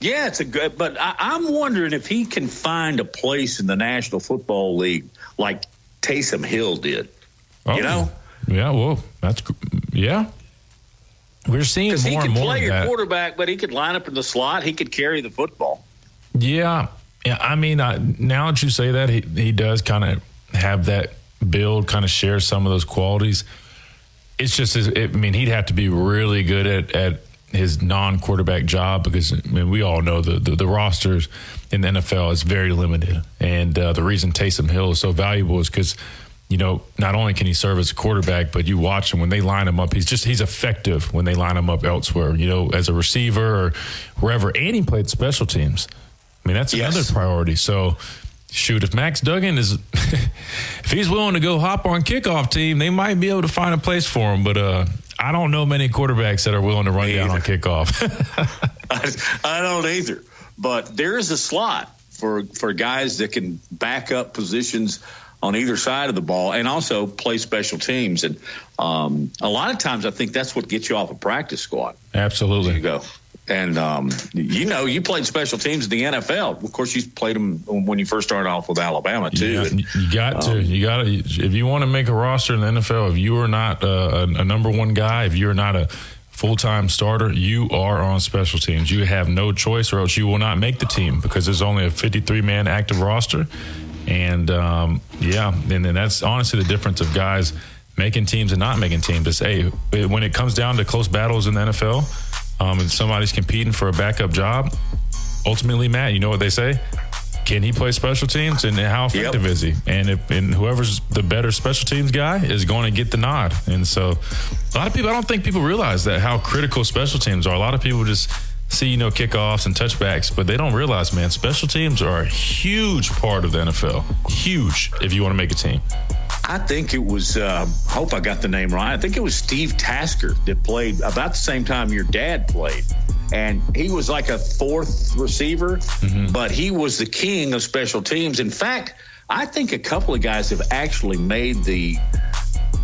Yeah, it's a good. But I, I'm wondering if he can find a place in the National Football League like Taysom Hill did. Oh, you know? Yeah, well, that's yeah. We're seeing more he could and more play your that. quarterback, but he could line up in the slot. He could carry the football. Yeah, yeah. I mean, I, now that you say that, he he does kind of have that build, kind of share some of those qualities. It's just, it, I mean, he'd have to be really good at at his non-quarterback job because I mean, we all know the, the, the rosters in the NFL is very limited, and uh, the reason Taysom Hill is so valuable is because you know not only can he serve as a quarterback, but you watch him when they line him up. He's just he's effective when they line him up elsewhere. You know, as a receiver or wherever, and he played special teams. I mean, that's yes. another priority. So shoot, if Max Duggan is, if he's willing to go hop on kickoff team, they might be able to find a place for him. But uh, I don't know many quarterbacks that are willing to run Me down either. on kickoff. I, I don't either. But there is a slot for for guys that can back up positions on either side of the ball and also play special teams. And um, a lot of times, I think that's what gets you off a practice squad. Absolutely. you go. And um, you know, you played special teams in the NFL. Of course, you played them when you first started off with Alabama too. Yeah, and, you got um, to, you got to. If you want to make a roster in the NFL, if you are not a, a number one guy, if you're not a full time starter, you are on special teams. You have no choice, or else you will not make the team because there's only a 53 man active roster. And um, yeah, and then that's honestly the difference of guys making teams and not making teams. Is hey, when it comes down to close battles in the NFL um, and somebody's competing for a backup job, ultimately, Matt, you know what they say? Can he play special teams and how effective yep. is he? And if and whoever's the better special teams guy is going to get the nod. And so, a lot of people, I don't think people realize that how critical special teams are. A lot of people just see you know kickoffs and touchbacks, but they don't realize, man, special teams are a huge part of the NFL. Huge if you want to make a team. I think it was, uh, I hope I got the name right. I think it was Steve Tasker that played about the same time your dad played. And he was like a fourth receiver, mm-hmm. but he was the king of special teams. In fact, I think a couple of guys have actually made the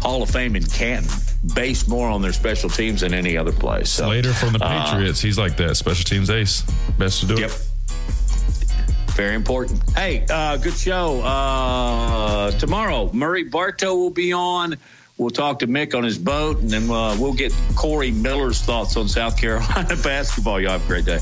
Hall of Fame in Canton based more on their special teams than any other place. So, Slater from the uh, Patriots, uh, he's like that special teams ace. Best to do yep. it. Very important. Hey, uh, good show. Uh, tomorrow, Murray Bartow will be on. We'll talk to Mick on his boat, and then uh, we'll get Corey Miller's thoughts on South Carolina basketball. Y'all have a great day.